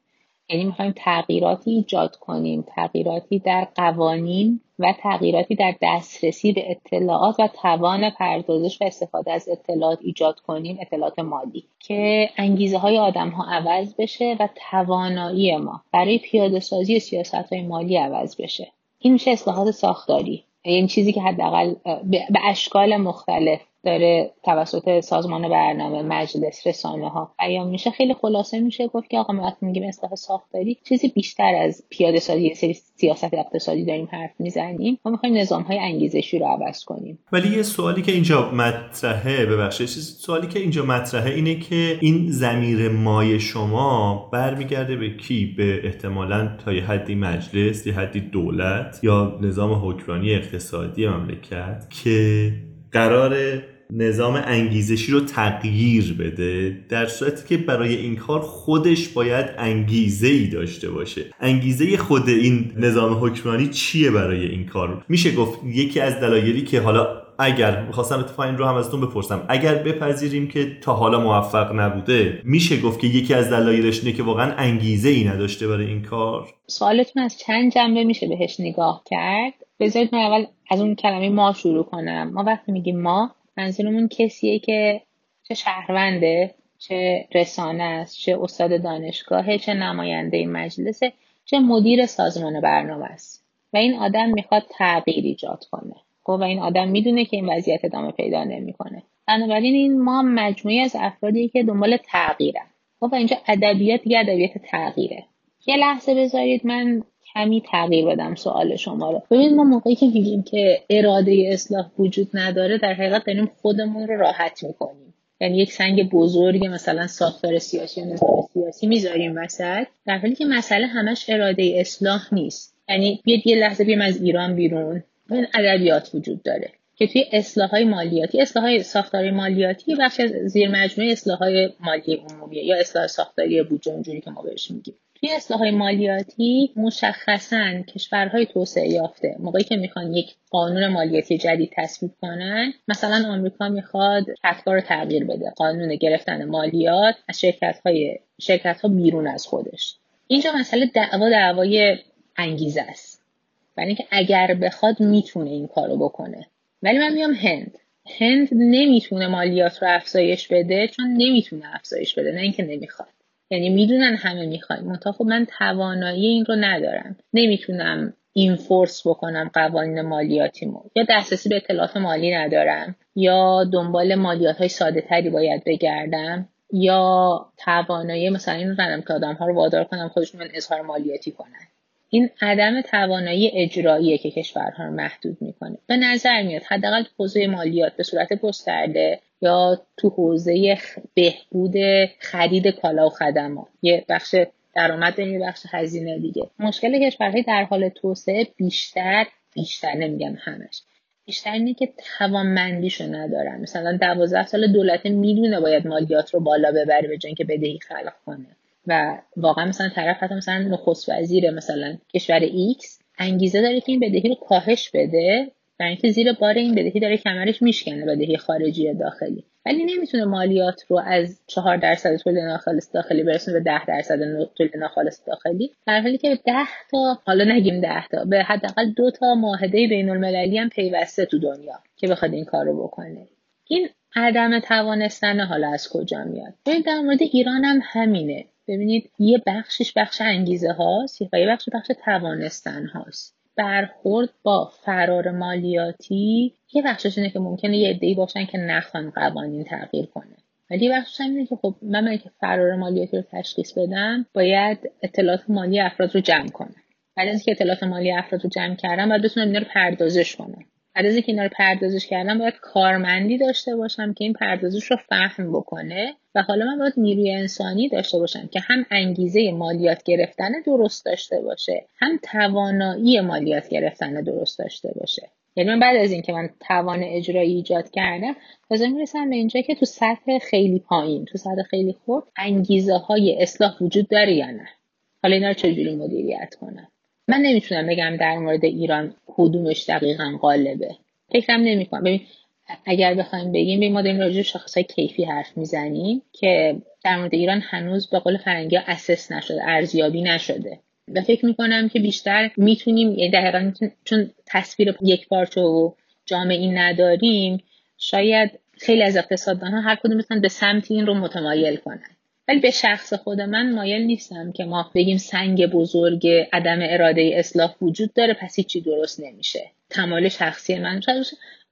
یعنی می‌خوایم تغییراتی ایجاد کنیم تغییراتی در قوانین و تغییراتی در دسترسی به اطلاعات و توان پردازش و استفاده از اطلاعات ایجاد کنیم اطلاعات مالی که انگیزه های آدم ها عوض بشه و توانایی ما برای پیاده سازی سیاست های مالی عوض بشه. این میشه اصلاحات ساختاری یعنی چیزی که حداقل به اشکال مختلف داره توسط سازمان برنامه مجلس رسانه ها بیان میشه. خیلی خلاصه میشه گفت که آقا ما وقتی میگیم اصلاح ساختاری چیزی بیشتر از پیاده سازی سری سیاست اقتصادی داریم حرف می‌زنیم. ما می‌خوایم نظام های انگیزشی رو عوض کنیم. ولی یه سوالی که اینجا مطرحه ببخشید سوالی که اینجا مطرحه اینه که این زمیر مای شما برمیگرده به کی؟ به احتمالا تا یه حدی مجلس یه حدی دولت یا نظام حکمرانی اقتصادی مملکت که قرار نظام انگیزشی رو تغییر بده در صورتی که برای این کار خودش باید انگیزه ای داشته باشه. انگیزه خود این نظام حکمرانی چیه برای این کار؟ میشه گفت یکی از دلایلی که حالا اگر می‌خواستم اتفاقا این رو هم ازتون بپرسم اگر بپذیریم که تا حالا موفق نبوده میشه گفت که یکی از دلایلش اینه که واقعا انگیزه ای نداشته برای این کار؟ سوالتون از چند جنبه میشه بهش نگاه کرد. بذارید من اول از اون کلمه ما شروع کنم. ما وقتی میگیم ما منظورمون کسیه که چه شهرونده چه رسانه است چه استاد دانشگاهه چه نماینده مجلسه چه مدیر سازمان برنامه است. و این آدم می‌خواد تغییر ایجاد کنه. خب و این آدم می‌دونه که این وضعیت ادامه پیدا نمی‌کنه. بنابراین این ما مجموعی از افرادی که دنبال تغییرن. خب و اینجا ادبیات دیگه ادبیات تغییره. یه لحظه بذارید من کمی تغییر بدم سوال شما رو. ببینید ما موقعی که میگیم که اراده اصلاح وجود نداره در حقیقت داریم خودمون رو راحت می‌کنیم. یعنی یک سنگ بزرگ مثلا ساختار سیاسی و نظام سیاسی می‌ذاریم وسط. در حالی که مسئله همش اراده اصلاح نیست. یعنی بیاد یه لحظه بیم از ایران بیرون. این ادبیات وجود داره که توی اصلاح های مالیاتی اصلاح های ساختاری مالیاتی بخش از زیر مجموعه اصلاح های مالی عمومی یا اصلاح ساختاری بودجه اونجوری که ما بهش میگیم. توی اصلاح مالیاتی مشخصا کشورهای توسعه یافته موقعی که می‌خوان یک قانون مالیاتی جدید تصویب کنن مثلا آمریکا می‌خواد کتبا رو تغییر بده قانون گرفتن مالیات از شرکت های شرکت ها بیرون از خودش. اینجا مسئله دعوا دعوای انگیزه است. برای اینکه اگر بخواد می‌تونه این کارو بکنه. ولی من میام هند. هند نمی‌تونه مالیات رو افزایش بده چون نمی‌تونه افزایش بده نه اینکه نمی‌خواد. یعنی می‌دونن همه می‌خوایم منتها خب من توانایی این رو ندارم. نمی‌تونم این فورس بکنم قوانین مالیاتیمو. یا دسترسی به اطلاعات مالی ندارم. یا دنبال مالیات های ساده تری باید بگردم. یا توانایی مثلا این رو که آدم ها رو وادار کنم خودشون من اظهار مالیاتی کنن. این عدم توانایی اجراییه که کشورها رو محدود می‌کنه. به نظر میاد حداقل حوزه مالیات به صورت گسترده یا تو حوزه بهبود خرید کالا و خدمات. یه بخش درآمد یه بخش هزینه دیگه. مشکل کشورهای در حال توسعه بیشتر بیشتر نمیگم همش. بیشتر اینه که توانمندیشو ندارن. مثلا دوازده سال دولت می‌دونه باید مالیات رو بالا ببره به جای که بدهی خلق کنه. و واقعا مثلا طرف حتی مثلا نخست وزیر مثلا کشور ایکس انگیزه داره که این بدهی رو کاهش بده. در اینکه زیر بار این بدهی داره کمرش میشکنه بدهی خارجی یا داخلی. ولی نمی‌تونه مالیات رو از 4 درصد تولید ناخالص داخلی برسونه به 10 درصد تولید ناخالص داخلی. در حالی که 10 تا حالا نگیم 10 تا به حداقل دو تا معاهده بین المللی هم پیوسته تو دنیا که بخواد این کار رو بکنه. این عدم توانستن حالا از کجا میاد؟ ببین در مورد ایران هم همینه. ببینید یه بخشش بخش انگیزه هاست و یه بخش بخش توانستن هاست. برخورد با فرار مالیاتی یه بخشش اینه که ممکنه یه عده‌ای باشن که نخوان قوانین تغییر کنه. ولی یه بخشش اینه که خب من که فرار مالیاتی رو تشخیص بدم باید اطلاعات مالی افراد رو جمع کنم. بعد از اینکه اطلاعات مالی افراد رو جمع کردم باید بتونم اینا رو پردازش کنم. بعد از اینکه اینا رو پردازش کردم باید کارمندی داشته باشم که این پردازش رو فهم بکنه و حالا من باید نیروی انسانی داشته باشم که هم انگیزه مالیات گرفتن درست داشته باشه هم توانایی مالیات گرفتن درست داشته باشه. یعنی من بعد از اینکه من توان اجرایی ایجاد کردم تازه می‌رسم به اینجا که تو سطح خیلی پایین تو سطح خیلی خورد انگیزه های اصلاح وجود داره یا نه؟ حالا اینا رو چجوری مدیریت کنم؟ من نمی‌تونم بگم در مورد ایران کدومش دقیقا قالبه فکرم نمی‌کنم. ببین اگر بخوایم بگیم ما داریم راجع شاخصهای کیفی حرف می‌زنیم که در مورد ایران هنوز به قول فرنگی ها اسس نشده ارزیابی نشده. و فکر می‌کنم که بیشتر می‌تونیم یعنی دقیقا چون تصویر یک پارچه و جامعی نداریم شاید خیلی از اقتصاددان ها هر کدوم می‌تونن به سمت این رو متمایل کنن. ولی به شخص خود من مایل نیستم که ما بگیم سنگ بزرگ عدم اراده اصلاح وجود داره پس هیچی درست نمیشه. تمایل شخصی من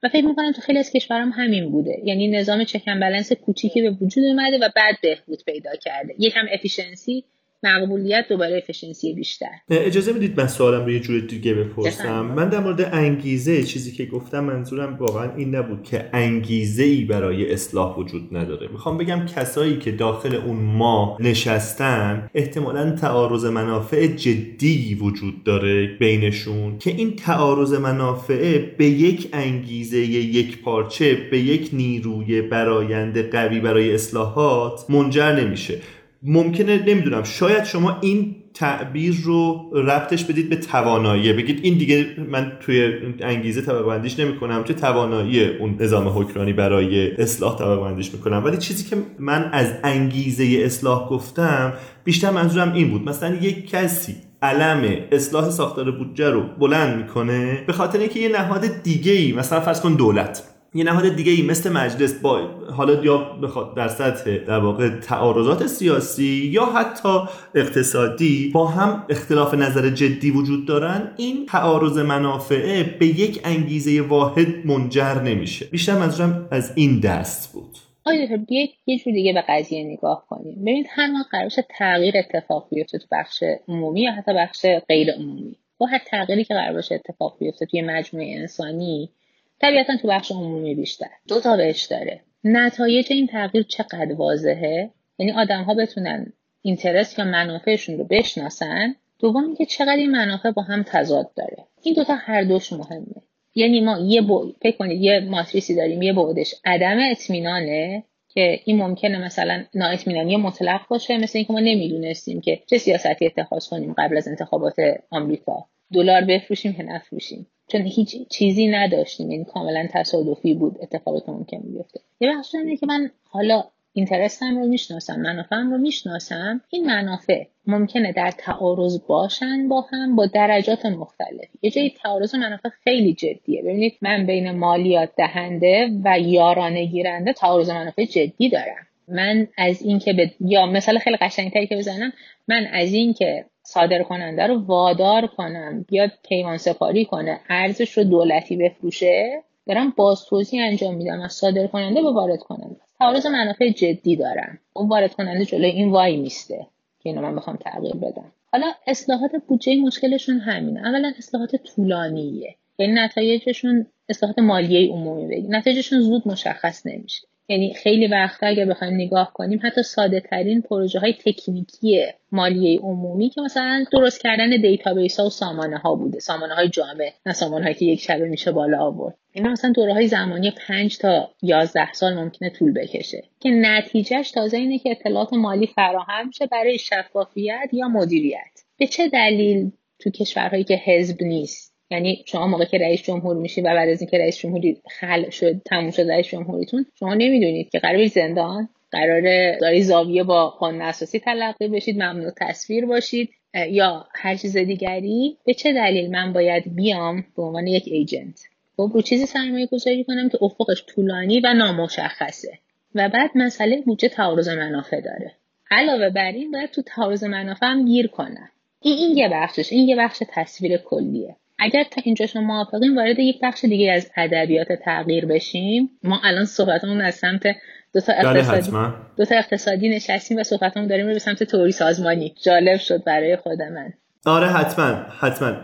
و فکر می‌کنم تو خیلی از کشورام همین بوده. یعنی نظام check and balance کوچیکی به وجود اومده و بعد بهبود پیدا کرده. یکم efficiency مقبولیت دوباره efficiency بیشتر. اجازه می‌دید من سوالم رو یه جور دیگه بپرسم. من در مورد انگیزه چیزی که گفتم منظورم واقعا این نبود که انگیزه ای برای اصلاح وجود نداره. می‌خوام بگم کسایی که داخل اون ما نشستن احتمالا تعارض منافع جدی وجود داره بینشون که این تعارض منافع به یک انگیزه یک پارچه به یک نیروی براینده قوی برای اصلاحات منجر نمیشه. ممکنه نمی‌دونم شاید شما این تعبیر رو ربطش بدید به توانایی. بگید این دیگه من توی انگیزه طبقه بندیش نمی کنم توی توانایی اون نظام حکمرانی برای اصلاح طبقه بندیش می‌کنم. ولی چیزی که من از انگیزه اصلاح گفتم بیشتر منظورم این بود. مثلا یک کسی علم اصلاح ساختار بودجه رو بلند می‌کنه به خاطر اینکه یه نهاد دیگه ای مثلا فرض کن دولت. یه نهاد دیگه ای مثل مجلس با حالا یا بخواد در سطح در واقع تعارضات سیاسی یا حتی اقتصادی با هم اختلاف نظر جدی وجود دارن این تعارض منافعه به یک انگیزه واحد منجر نمیشه. بیشتر منظورم از این دست بود. آیا بیایید یه جور دیگه به قضیه نگاه کنیم. ببینید هر ما قرار تغییر اتفاق بیفته تو بخش عمومی یا حتی بخش غیر عمومی. با هر تغییری که قرار باشه اتفاق بیفته توی مجموعه انسانی طبیعتا تو بخش عمومی بیشتر. دو تا بهش داره. نتایج این تغییر چقدر واضحه؟ یعنی آدم ها بتونن اینترست یا منافعشون رو بشناسن؟ دوم اینکه چقدر این منافع با هم تضاد داره. این دوتا هر دوش مهمه. یعنی ما یه بو... فکر کنید یه ماتریسی داریم یه بعدش. عدم اطمینانه که این ممکنه مثلا نااطمینانی مطلق باشه مثل اینکه ما نمی‌دونستیم که چه سیاستی اتخاذ کنیم قبل از انتخابات آمریکا. دلار بفروشیم که نفروشیم. چون هیچ چیزی نداشتیم. یعنی کاملا تصادفی بود اتفاقی که ممکن بیفته. یه بخش اینه که من حالا اینترستم رو می‌شناسم منافعم رو می‌شناسم. این منافع ممکنه در تعارض باشن با هم با درجات مختلف. یه جایی تعارض منافع خیلی جدیه. ببینید من بین مالیات دهنده و یارانه گیرنده تعارض منافع جدی دارم. من از اینکه به یا مثال خیلی قشنگتری که بزنم من از اینکه صادر کننده رو وادار کنم بیاد پیمان سپاری کنه ارزش رو دولتی بفروشه دارم توضیح انجام میدم از صادر کننده به وارد کننده تعارض منافع جدی دارم. اون وارد کننده جلوی این وای میسته که اینو من بخوام تغییر بدم. حالا اصلاحات بودجه مشکلشون همینه. اولا اصلاحات طولانیه. یعنی نتایجشون اصلاحات مالیه عمومی بگی. نتایجشون زود مشخص نمیشه. یعنی خیلی وقتا اگر بخوایم نگاه کنیم حتی ساده ترین پروژه های تکنیکی مالیه عمومی که مثلا درست کردن database ها و سامانه ها بوده. سامانه های جامع نه سامانه هایی که یک شبه میشه بالا آورد. اینا مثلا دوره های زمانی 5 تا 11 سال ممکنه طول بکشه. که نتیجهش تازه اینه که اطلاعات مالی فراهم شه برای شفافیت یا مدیریت. به چه دلیل تو کشورهایی که حزب نیست یعنی شما موقع که رئیس جمهور میشی و بعد از اینکه رئیس جمهوری خلع شد تموم شد رئیس جمهوریتون شما نمی‌دونید که قراره زندان قرار داری زاویه با قانون اساسی تلقی بشید ممنوع تصویر باشید یا هر چیز دیگری. به چه دلیل من باید بیام به عنوان یک ایجنت؟ خب رو چیزی سرمایه گذاری کنم که افقش طولانی و نامشخصه. و بعد مسئله بودجه تعارض منافع داره. علاوه بر این باید تو تعارض منافع هم گیر کنم. این این یه بخشش این یه بخش تصویر کلیه. اگر تا اینجا شما موافقین وارد یک بخش دیگه از ادبیات تغییر بشیم. ما الان صحبتمون از سمت دو تا بله، اقتصادی دو تا اقتصادی نشستیم و صحبتمون داریم به سمت توری سازمانی. جالب شد برای خود من. آره حتما حتما.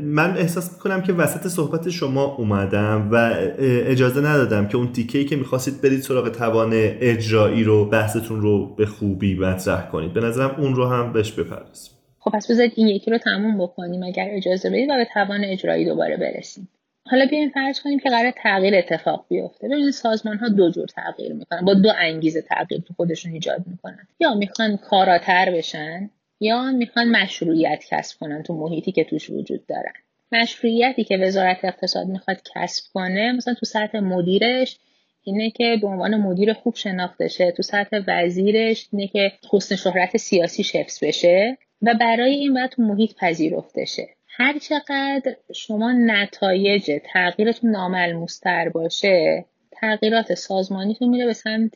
من احساس می‌کنم که وسط صحبت شما اومدم و اجازه ندادم که اون تیکه که می‌خواستید برید سراغ توان اجرایی رو بحثتون رو به خوبی مطرح کنید. به نظرم اون رو هم بهش بپردازیم. خب پس بذارید این یکی رو تموم بکنیم اگر اجازه بدید و به توان اجرایی دوباره برسیم. حالا بیایم فرض کنیم که قرار تغییر اتفاق بیفته. ببینید سازمان ها دو جور تغییر می‌کنن با دو انگیزه تغییر تو خودشون ایجاد می‌کنن. یا می‌خوان کاراتر بشن یا می‌خوان مشروعیت کسب کنن تو محیطی که توش وجود دارن. مشروعیتی که وزارت اقتصاد می‌خواد کسب کنه مثلا تو سطح مدیرش اینه که به عنوان مدیر خوب شناخته شه تو سطح وزیرش اینه که حسن شهرت سیاسی حفظ بشه. و برای این باید تو محیط پذیرفته شه هر چقدر شما نتایج تغییرتون ناملموستر باشه تغییرات سازمانیتون میره به سمت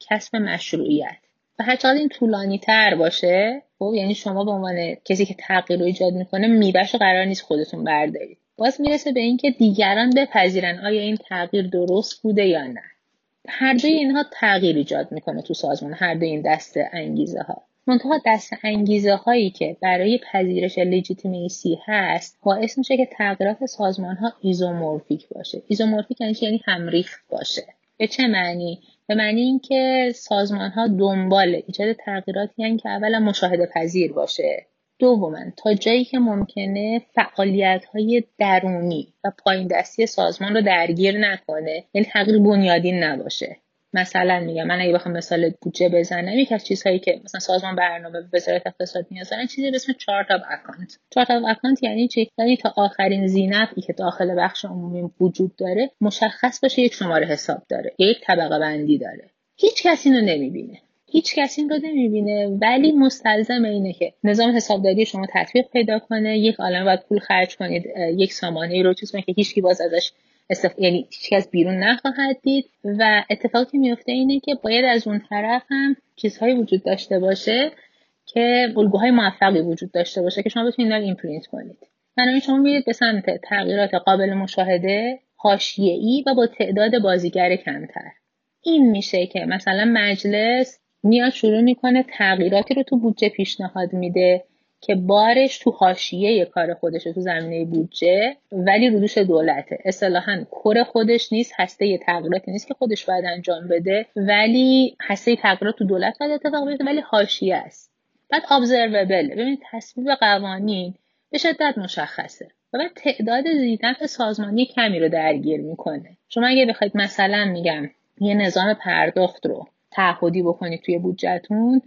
کسب مشروعیت. و هر چقدر این طولانی تر باشه خب یعنی شما به عنوان کسی که تغییر رو ایجاد می‌کنه میبش قرار نیست خودتون بردارید. باز می‌رسه به اینکه دیگران بپذیرن آیا این تغییر درست بوده یا نه. هر دوی اینها تغییر ایجاد می‌کنه تو سازمان هر دوی این دست انگیزه ها منتها دست انگیزه هایی که برای پذیرش legitimacy هست باعث میشه که تغییرات سازمان ها isomorphic باشه. isomorphic یعنی یعنی همریخت باشه. به چه معنی؟ به معنی اینکه سازمان ها دنبال ایجاد تغییراتی هستن که اولا مشاهده پذیر باشه. دوما تا جایی که ممکنه فعالیت های درونی و پایین دستی سازمان رو درگیر نکنه یعنی تغییر بنیادین نباشه. مثلا میگم من اگه بخوام مثال بودجه بزنم یکی از چیزهایی که مثلا سازمان برنامه وزارت اقتصاد نیاز دارن چیزی به اسم chart of account chart of account یعنی چی؟ یعنی تا آخرین ذینفعی که داخل بخش عمومی وجود داره مشخص باشه یک شماره حساب داره یک طبقه بندی داره. هیچ کسی اینو نمی‌بینه. هیچ کسی این رو نمی‌بینه. ولی مستلزم اینه که نظام حسابداری شما تطبیق پیدا کنه یک عالم باید پول خرج کنید یک سامانه رو چیز کنید که هیچکی باز ازش استف... یعنی هیچ از بیرون نخواهد دید و اتفاقی که میفته اینه که باید از اون طرف هم چیزهایی وجود داشته باشه که الگوهای موفقی وجود داشته باشه که شما بتونید این پرینت کنید. بنابراین شما میرید به سمت تغییرات قابل مشاهده حاشیه‌ای و با تعداد بازیگر کمتر. این میشه که مثلا مجلس میاد شروع می‌کنه تغییراتی رو تو بودجه پیشنهاد میده. که بارش تو حاشیه کار خودشه تو زمینه بودجه ولی رو دوش دولته. اصطلاحا کور خودش نیست هسته تغییراتی نیست که خودش باید انجام بده ولی هسته تغییرات تو دولت باید اتفاق بیفته ولی حاشیه است. بعد ابزروبل ببینید تصویب قوانین به شدت مشخصه. و بعد تعداد زیدنف سازمانی کمی رو درگیر می‌کنه. شما اگه بخواید مثلا میگم یه نظام پرداخت رو تعهدی بکنید توی بودجهتون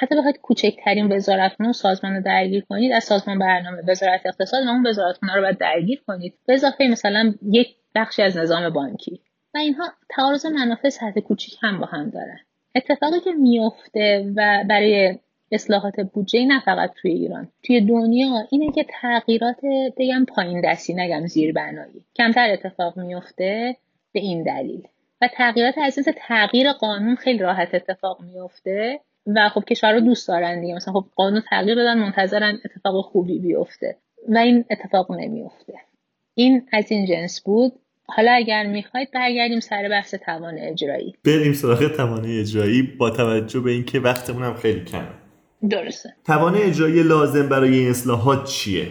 حتی بخواید کوچکترین وزارتخونه و سازمان رو درگیر کنید از سازمان برنامه وزارت اقتصاد و اون وزارتخونه رو باید درگیر کنید. به اضافه مثلا یک بخشی از نظام بانکی. و اینها تعارض منافع سطح کوچیک هم با هم دارن. اتفاقی که میفته و برای اصلاحات بودجه نه فقط توی ایران توی دنیا اینه که تغییرات بگم پایین دستی نگم زیر بنایی کمتر اتفاق میفته به این دلیل. و تغییرات از تغییر قانون خیلی راحت اتفاق میفته و خب کشور رو دوست دارن دیگه. مثلا خب قانون تغییر بدن منتظرن اتفاق خوبی بیفته. و این اتفاق نمیفته. این از این جنس بود. حالا اگر می‌خواید برگردیم سر بحث توان اجرایی. بریم سراغ توان اجرایی با توجه به اینکه وقتمون هم خیلی کمه. درسته. توان اجرایی لازم برای این اصلاحات چیه؟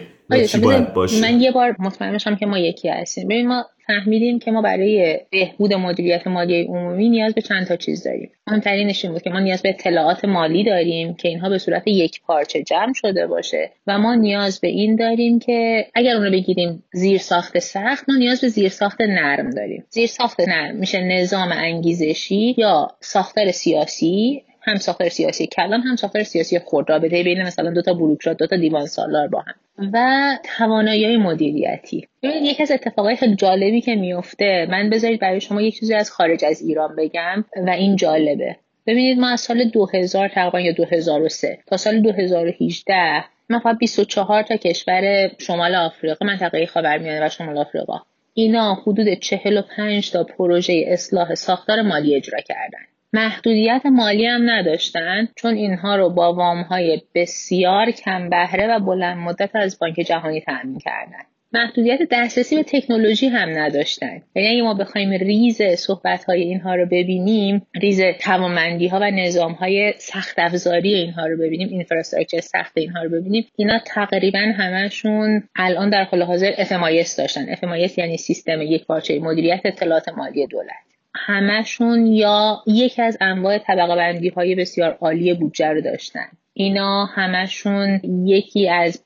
چی باید باشه. من یه بار مطمئن بشم که ما یکی هستیم. ببین ما فهمیدیم که ما برای بهبود مدیریت مالی عمومی نیاز به چند تا چیز داریم. مهمترینش این بود که ما نیاز به اطلاعات مالی داریم که اینها به صورت یک پارچه جمع شده باشه و ما نیاز به این داریم که اگر اون رو بگیریم زیر ساخت سخت ما نیاز به زیر ساخت نرم داریم. زیر ساخت نرم میشه نظام انگیزشی یا ساختار سیاسی هم ساختار سیاسی کلان هم ساختار سیاسی خود رابطه بین مثلا دو تا بروکرات دو تا دیوان سالار با هم. و توانایی مدیریتی. ببینید یکی از اتفاقای خیلی جالبی که میفته من بذارید برای شما یک چیزی از خارج از ایران بگم و این جالبه. ببینید ما از سال 2000 تقریبا یا 2003 تا سال 2018 ما فقط 24 تا کشور شمال آفریقا منطقه خاورمیانه و شمال آفریقا. اینا حدود 45 تا پروژه اصلاح ساختار مالی اجرا کردن. محدودیت مالی هم نداشتن چون اینها رو با وام های بسیار کم بهره و بلند مدت از بانک جهانی تأمین کردن. محدودیت دسترسی به تکنولوژی هم نداشتن. یعنی اگه ما بخوایم ریز صحبت های اینها رو ببینیم ریز توانمندی ها و نظام های سخت افزاری اینها رو ببینیم اینفراستراکچر سخت اینها رو ببینیم اینا تقریبا همشون الان در حال حاضر FMIS داشتن. FMIS یعنی سیستم یک پارچه مدیریت اطلاعات مالی دولت. همشون یا یکی از انواع طبقه بندی های بسیار عالی بودجه رو داشتن. اینا همشون یکی از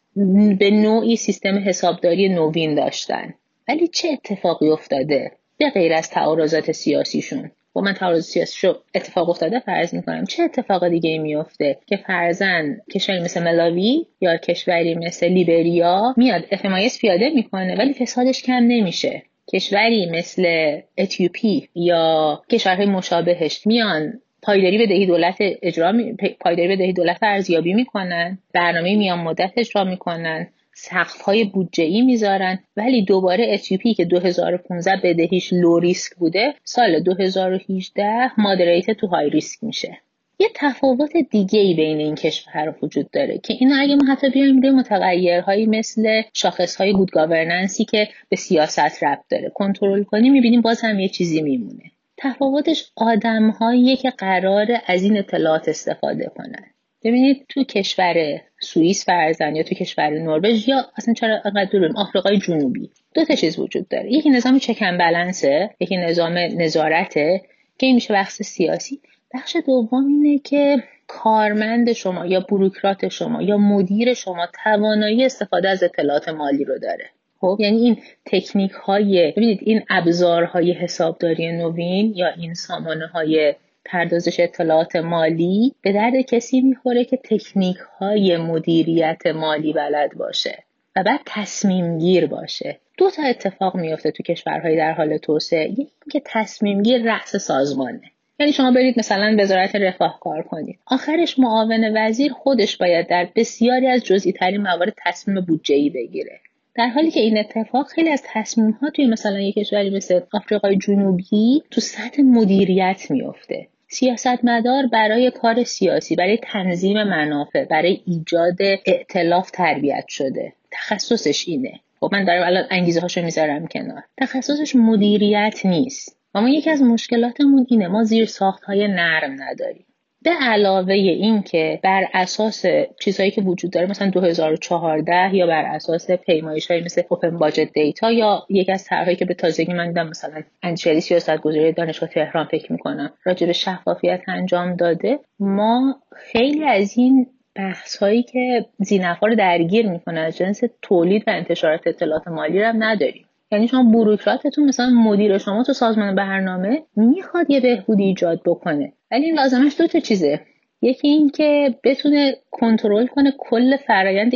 به نوعی سیستم حسابداری نوین داشتن. ولی چه اتفاقی افتاده؟ به غیر از تعارضات سیاسیشون. و من تعارض سیاسی رو اتفاق افتاده فرض می‌کنم. چه اتفاق دیگه میفته که فرزن کشوری مثل ملاوی یا کشوری مثل لیبریا میاد افمایس پیاده می‌کنه ولی فسادش کم نمیشه. کشوری مثل اتیوپی یا کشورهای مشابهش میان پایداری بدهی دولت اجرا می... پایداری بدهی دولت ارزیابی می‌کنن برنامه میان مدت اجرا می‌کنن سقف های بودجه ای می‌ذارن. ولی دوباره اتیوپی که 2015 بدهیش low risk بوده سال 2018 moderate to high risk میشه. یه تفاوت دیگه ای بین این کشورها وجود داره که این اگه ما حتی بیایم روی متغیرهایی مثل شاخصهای good governance ی که به سیاست ربط داره کنترل کنیم می‌بینیم باز هم یه چیزی میمونه. تفاوتش آدمهایی که قراره از این اطلاعات استفاده کنن. ببینید تو کشور سوئیس فرزن یا تو کشور نروژ یا اصلا چرا انقدر دوریم آفریقای جنوبی دو تا چیز وجود داره. یکی نظام چکن بلنسه یکی نظام نظارته که این میشه بخش سیاسی. بخش دوم اینه که کارمند شما یا بروکرات شما یا مدیر شما توانایی استفاده از اطلاعات مالی رو داره. خب؟ یعنی این تکنیک های ببینید این ابزارهای حسابداری نوین یا این سامانه های پردازش اطلاعات مالی به درد کسی می‌خوره که تکنیک های مدیریت مالی بلد باشه و بعد تصمیم گیر باشه. دو تا اتفاق میفته تو کشورهای در حال توسعه. یکی که تصمیم گیر رأس سازمانه. یعنی شما برید مثلا وزارت رفاه کار کنید. آخرش معاون وزیر خودش باید در بسیاری از جزئی ترین موارد تصمیم بودجه ای بگیره. در حالی که این اتفاق خیلی از تصمیم ها توی مثلا یک کشوری مثل آفریقای جنوبی تو سطح مدیریت میفته سیاستمدار برای کار سیاسی برای تنظیم منافع برای ایجاد ائتلاف تربیت شده. تخصصش اینه. خب من دارم الان انگیزه هاشو می‌ذارم کنار. تخصصش مدیریت نیست. و ما یکی از مشکلاتمون اینه ما زیر ساخت های نرم نداریم. به علاوه این که بر اساس چیزهایی که وجود داره مثلا 2014 یا بر اساس پیمایش های مثل اوپن باجت دیتا یا یک از طرحهایی که به تازگی من دیدم مثلا انشری سیاست گذاری دانشگاه تهران فکر می‌کنم راجع به شفافیت انجام داده ما خیلی از این بحث هایی که زینفا رو درگیر می‌کنه از جنس تولید و انتشارات اطلاعات مالی رو هم نداریم. یعنی شما بروکراتتون مثلا مدیر شما تو سازمان برنامه می‌خواد یه بهبودی ایجاد بکنه. ولی این لازمش دو تا چیزه. یکی این که بتونه کنترل کنه کل فرایند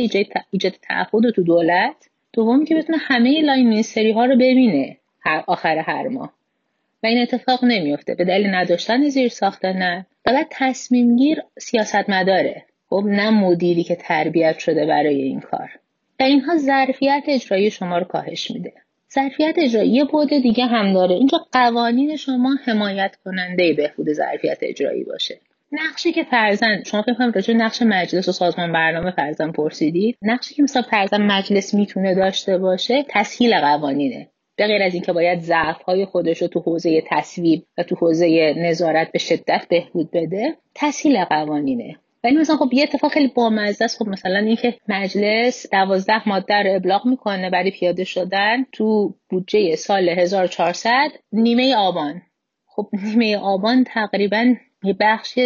ایجاد تعهد تو دولت. دومی که بتونه همه line ministry ها رو ببینه هر آخر هر ماه. و این اتفاق نمیفته. به دلیل نداشتن زیرساخته نه. و تصمیم گیر سیاست مداره خب نه مدیری که تربیت شده برای این کار. و اینها ظرفیت اجرایی شما رو کاهش میده. ظرفیت اجرایی. یه بود دیگه هم داره. اینجا قوانین شما حمایت کننده بهبود ظرفیت اجرایی باشه. نقشی که فرزن شما فکر کنم راجع نقش مجلس و سازمان برنامه فرزن پرسیدید. نقشی که مثلا فرزن مجلس می‌تونه داشته باشه تسهیل قوانینه. به غیر از اینکه باید ضعف های خودش رو تو حوزه تصویب و تو حوزه نظارت به شدت بهبود بده تسهیل قوانینه. ولی مثلا خب یه اتفاق خیلی بامزه است. خب مثلا اینکه مجلس دوازده ماده رو ابلاغ می‌کنه برای پیاده شدن تو بودجه سال 1400 نیمه آبان. خب نیمه آبان تقریبا یه بخش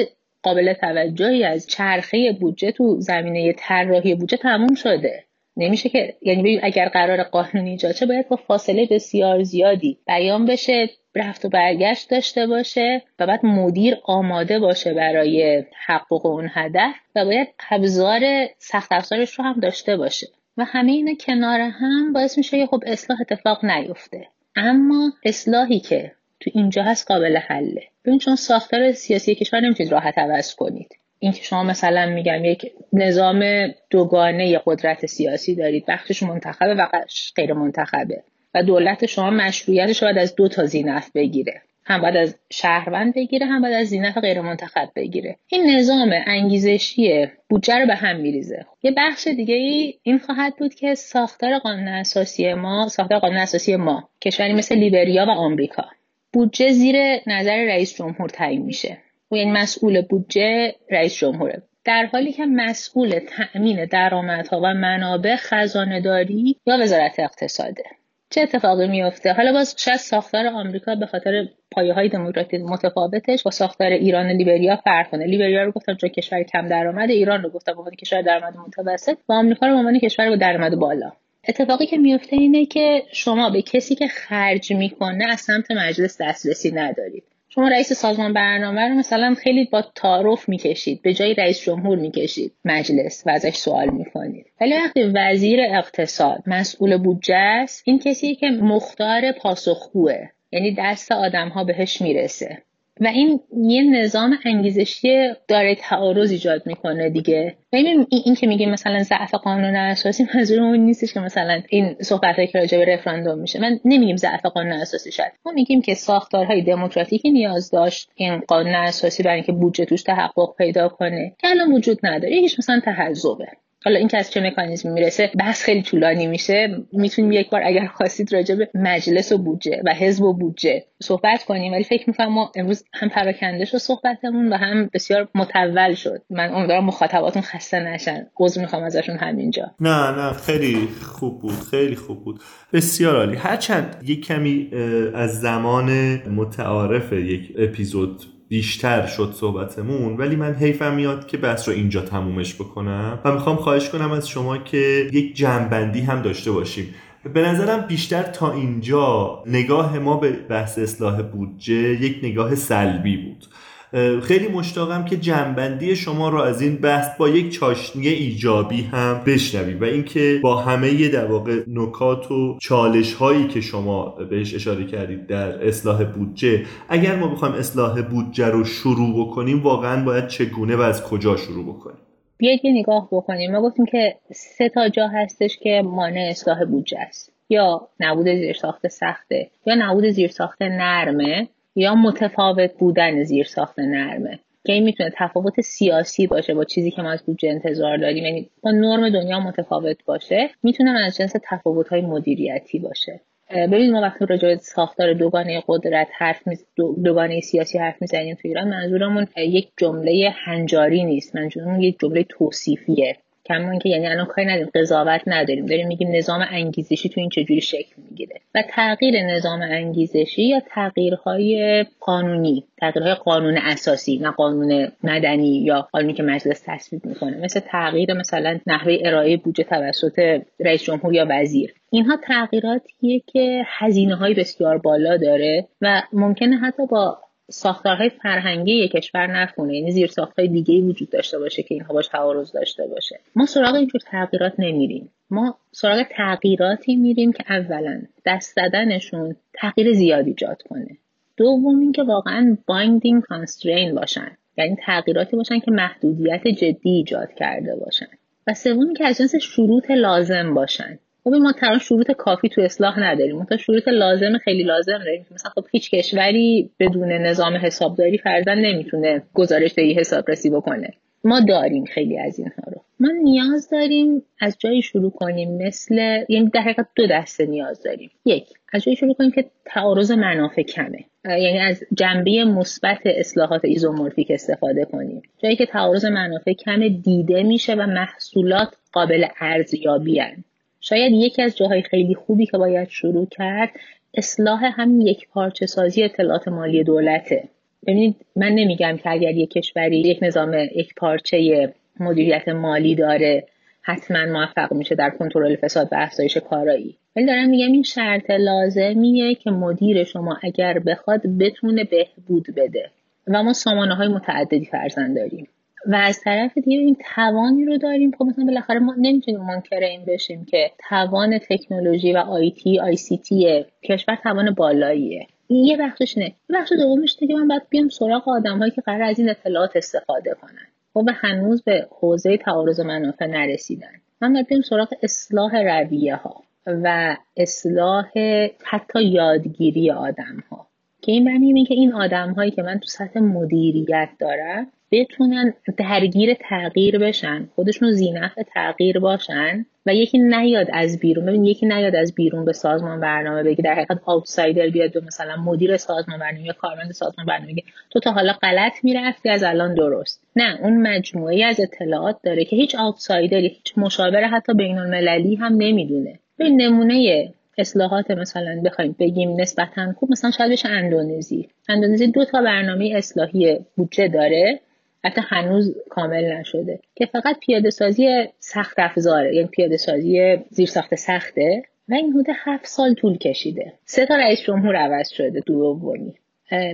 قابل توجهی از چرخه بودجه تو زمینه طراحی بودجه تموم شده. نمیشه که یعنی اگر قرار قانونی ایجاد باید با فاصله بسیار زیادی بیان بشه. رفت و برگشت داشته باشه و بعد مدیر آماده باشه برای حقوق اون هدف و باید ابزار سخت افزارش رو هم داشته باشه. و همه اینا کنار هم باعث میشه خب اصلاح اتفاق نیفته. اما اصلاحی که تو اینجا هست قابل حله. ببین چون ساختار سیاسی کشور نمی‌تونید راحت عوض کنید. اینکه شما مثلا میگم یک نظام دوگانه قدرت سیاسی دارید بخشش منتخبه و بخش غیر منتخبه دولت شما مشروعیتش باید از دو تا زینف بگیره. هم باید از شهروند بگیره هم باید از زینف غیر منتخب بگیره. این نظام انگیزشی بودجه رو به هم میریزه. یه بخش دیگه ای این خواهد بود که ساختار قانون اساسی ما ساختار قانون اساسی ما کشوری مثل لیبریا و آمریکا. بودجه زیر نظر رئیس جمهور تعیین میشه. و این مسئول بودجه رئیس جمهوره. در حالی که مسئول تأمین درآمدها و منابع خزانه داری یا وزارت اقتصاده. چه اتفاقی میفته حالا باز شاید ساختار آمریکا به خاطر پایه های دموکراتیک متفاوتش با ساختار ایران و لیبریا فرق کنه. لیبریا رو گفتم چون کشور کم درآمد ایران رو گفتم به کشور درآمد متوسط و آمریکا رو به عنوان کشور با درآمد بالا. اتفاقی که میفته اینه که شما به کسی که خرج می‌کنه از سمت مجلس دسترسی ندارید. شما رئیس سازمان برنامه رو مثلا خیلی با تعارف می‌کشید به جای رئیس جمهور می‌کشید مجلس و ازش سوال می‌کنید. ولی وقتی وزیر اقتصاد مسئول بودجه است این کسی که مختار پاسخگوه یعنی دست آدم ها بهش می‌رسه. و این یه نظام انگیزشی داره تعارض ایجاد می‌کنه دیگه. و این, این که میگیم مثلا ضعف قانون اساسی منظور اون نیستش که مثلا این صحبت که راجع به رفراندوم میشه. من نمیگیم ضعف قانون اساسی شد ما میگیم که ساختارهای دموکراتیکی نیاز داشت این قانون اساسی برای اینکه بودجه توش تحقق پیدا کنه. که الان وجود نداره. یکیش مثلا تحزبه. حالا این که از چه مکانیزمی می‌رسه بحث خیلی طولانی میشه. می‌تونیم یک بار اگر خواستید راجع به مجلس و بودجه و حزب و بودجه صحبت کنیم. ولی فکر می‌کنم ما امروز هم پراکنده شد صحبتمون و هم بسیار متول شد. من امیدوارم مخاطباتون خسته نشن. عذر می‌خوام ازشون همینجا. نه نه خیلی خوب بود خیلی خوب بود. بسیار عالی. هرچند یک کمی از زمان متعارف یک اپیزود بیشتر شد صحبتمون ولی من حیفم میاد که بحث رو اینجا تمومش بکنم و می‌خوام خواهش کنم از شما که یک جنبندی هم داشته باشیم. به نظرم بیشتر تا اینجا نگاه ما به بحث اصلاح بودجه یک نگاه سلبی بود. خیلی مشتاقم که جنبندی شما رو از این بحث با یک چاشنی ایجابی هم بشنویم و اینکه با همه در واقع نکات و چالش هایی که شما بهش اشاره کردید در اصلاح بودجه اگر ما بخوایم اصلاح بودجه رو شروع بکنیم واقعا باید چگونه و از کجا شروع بکنیم؟ بیاید یه نگاه بکنیم. ما گفتیم که سه تا جا هستش که مانع اصلاح بودجه است. یا نبود زیرساخت سخته یا نبود زیرساخت نرمه. یا متفاوت بودن زیر ساخت نرمه. که این می‌تونه تفاوت سیاسی باشه با چیزی که ما از بودجه انتظار داریم. یعنی با نرم دنیا متفاوت باشه می‌تونه از جنس تفاوت های مدیریتی باشه. ببینید ما وقتی راجع به ساختار دوگانه قدرت حرف می... دوگانه سیاسی حرف می‌زنیم تو ایران منظورمون یک جمله هنجاری نیست. منظورمون یک جمله توصیفیه. کما که یعنی الان کاری نداریم قضاوت نداریم. داریم میگیم نظام انگیزشی تو این چجوری شکل می‌گیره؟ و تغییر نظام انگیزشی یا تغییرهای قانونی تغییرهای قانون اساسی نه قانون مدنی یا قانونی که مجلس تصویب می‌کنه. مثل تغییر مثلا نحوه ارائه بودجه توسط رئیس جمهور یا وزیر. اینها تغییراتیه که هزینه های بسیار بالا داره و ممکنه حتی با ساختارهای فرهنگی یک کشور نخونه. یعنی زیر ساختهای دیگه وجود داشته باشه که اینها باش تعارض داشته باشه. ما سراغ اینجور تغییرات نمیریم. ما سراغ تغییراتی میریم که اولا دست زدنشون تغییر زیادی ایجاد کنه. دوم اینکه واقعا binding constraint باشن. یعنی تغییراتی باشن که محدودیت جدی ایجاد کرده باشن. و سوم که از جنس شروط لازم باشن. خب ما ترا شروط کافی تو اصلاح نداریم. تا شروط لازم خیلی لازم داریم. مثلا خب هیچ کشوری بدون نظام حسابداری فرزن نمی‌تونه گزارش دهی حسابرسی بکنه. ما داریم خیلی از اینها رو. ما نیاز داریم از جایی شروع کنیم. مثل یعنی در حقیقت دو دسته نیاز داریم. یک از جایی شروع کنیم که تعارض منافع کمه. یعنی از جنبه مثبت اصلاحات ایزومورفیک استفاده کنیم. جایی که تعارض منافع کم دیده میشه و محصولات قابل ارزیابی شاید یکی از جاهای خیلی خوبی که باید شروع کرد اصلاح هم یک پارچه سازی اطلاعات مالی دولته. ببینید من نمیگم که اگر یک کشوری یک نظام یک پارچه مدیریت مالی داره حتما موفق میشه در کنترل فساد و افزایش کارایی. ولی دارم میگم این شرط لازمیه که مدیر شما اگر بخواد بتونه بهبود بده. و ما سامانه های متعددی فرزند داریم. و از طرف دیگه این توانی رو داریم. خب مثلا بالاخره ما نمی‌تونیم منکر این بشیم که توان تکنولوژی و آیتی آی سی تی کشور توان بالاییه. یه بخشش نه. یه بخش دومش که من باید بیام سراغ آدم هایی که قرار از این اطلاعات استفاده کنن. خب هنوز به حوزه تعارض منافع نرسیدن. من باید بیام سراغ اصلاح رویه ها و اصلاح حتی یادگیری آدم ها که این معنی که این آدم هایی که من تو سطح مدیریت دارم بتونن درگیر تغییر بشن خودشون زینف تغییر باشن و یکی نیاد از بیرون. ببین یکی نیاد از بیرون به سازمان برنامه بگی در حقیقت آوتسایدر بیاد به مثلا مدیر سازمان برنامه یا کارمند سازمان برنامه بگه تو تا حالا غلط می‌رفتی از الان درست. نه اون مجموعه از اطلاعات داره که هیچ آوتسایدری هیچ مشاور حتی بین المللی هم نمی‌دونه. به نمونه اصلاحات مثلا بخوایم بگیم نسبتا خوب مثلا شاید بشه اندونزی. اندونزی دو تا برنامه اصلاحی بودجه داره حتی هنوز کامل نشده که فقط پیاده سازی سخت افزاره یعنی پیاده سازی زیر ساخت سخته و این حدود هفت سال طول کشیده. سه تا رئیس جمهور عوض شده دو دومی.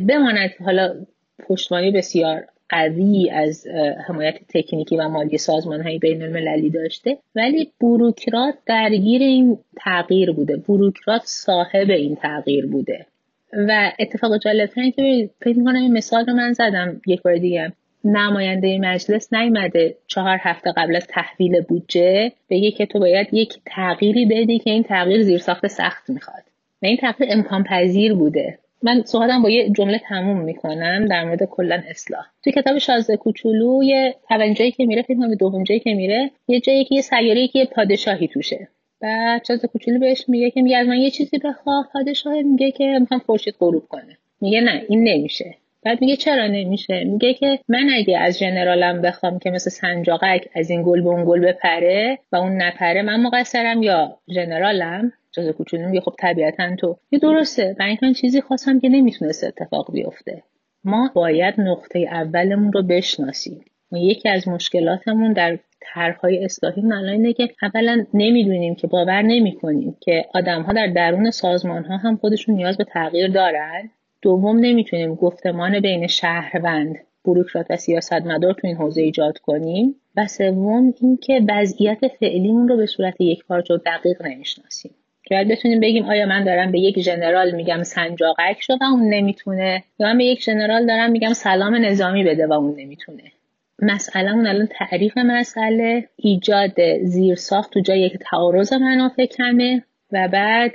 بماند حالا پشتوانه بسیار قوی از حمایت تکنیکی و مالی سازمان های بین المللی داشته. ولی بروکرات درگیر این تغییر بوده. بروکرات صاحب این تغییر بوده. و اتفاق جالب که فکر می‌کنم این مثال رو من زدم یک بار دیگه نماینده مجلس نیمده چهار هفته قبل از تحویل بودجه بگه که تو باید یک تغییری بدی که این تغییر زیرساخت سخت می‌خواد. و این تغییر امکان پذیر بوده. من صحبتم با یه جمله تموم می‌کنم در مورد کلا اصلاح. توی کتاب شازده کوچولو یه اولین جایی که میره فکر کنم دوم جایی که میره یه جایی که یه سیاره که پادشاهی توشه. و شازده کوچولو بهش میگه که میگه از من یه چیزی بخواه. پادشاه میگه که می‌خوام خورشید غروب کنه. میگه نه این نمیشه. بعد میگه چرا نمیشه؟ میگه که من اگه از جنرالم بخوام که مثل سنجاقک از این گل به اون گل بپره و اون نپره من مقصرم یا جنرالم؟ جز کوچولو میگه خب طبیعتا تو. یه درسته و این چیزی خواستم که نمی‌تونست اتفاق بیفته. ما باید نقطه اولمون رو بشناسیم. یکی از مشکلاتمون در طرحهای اصلاحی الان اینه که اولا نمی‌دونیم که باور نمی‌کنیم که آدمها در درون سازمان ها هم خودشون نیاز به تغییر دارن. دوم نمی‌تونیم گفتمان بین شهروند بروکرات و سیاستمدار تو این حوزه ایجاد کنیم و سوم اینکه وضعیت فعلیمون رو به صورت یک پارچه و دقیق نمی‌شناسیم. که باید بتونیم بگیم آیا من دارم به یک ژنرال میگم سنجاقک شد و اون نمی‌تونه یا من به یک ژنرال دارم میگم سلام نظامی بده و اون نمی‌تونه. مسئله الان تعریف مسئله ایجاد زیرساخت تو جای یک تعارض منافع کمه. و بعد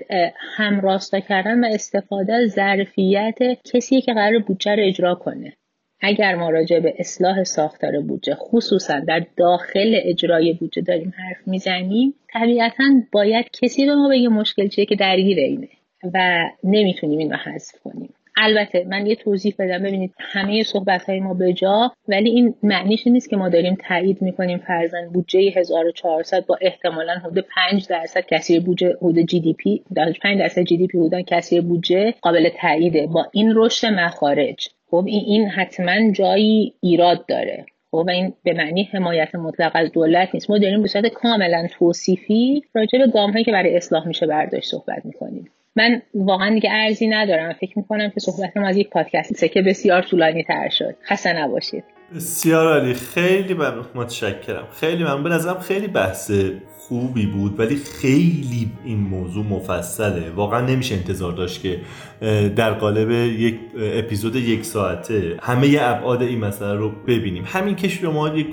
همراستا کردن و استفاده از ظرفیت کسی که قرار بودجه رو اجرا کنه. اگر ما راجع به اصلاح ساختار بودجه خصوصا در داخل اجرای بودجه داریم حرف می‌زنیم طبیعتا باید کسی به ما بگه مشکل چیه که درگیر اینه و نمی‌تونیم این رو حذف کنیم. البته من یه توضیح بدم. ببینید همه صحبت های ما جا ولی این معنیش نیست که ما داریم تایید می‌کنیم فرزن بودجه 1400 با احتمالا حدود 5 درصد کسری بودجه حدود جی دی پی 5 درصد جی دی پی بودن کسری بودجه قابل تاییده. با این رشد مخارج خب این, این حتما جایی ایراد داره. خب و این به معنی حمایت مطلق از دولت نیست. ما داریم به صورت کاملا توصیفی راجع به گام هایی که برای اصلاح میشه برداشت صحبت می‌کنیم. من واقعا دیگه ارزی ندارم. فکر می‌کنم که صحبتم از یک پادکست که بسیار طولانی تر شد. خسته نباشید. بسیار عالی. خیلی متشکرم. خیلی من به نظرم خیلی بحث خوبی بود ولی خیلی این موضوع مفصله. واقعا نمیشه انتظار داشت که در قالب یک اپیزود یک ساعته همه ابعاد این مسئله رو ببینیم. همین که شما یک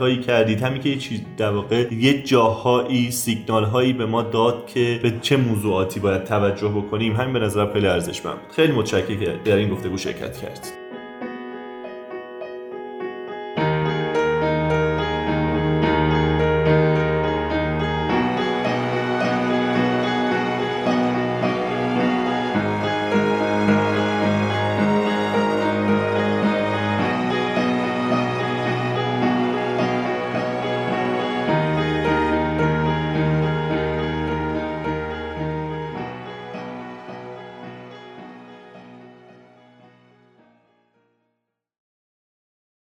هایی کردید همین که یه چیز در واقع یه جاهایی سیگنال هایی به ما داد که به چه موضوعاتی باید توجه بکنیم همین به نظر خیلی ارزشمند بود. خیلی متشکرم در این گفتگو شرکت کردید.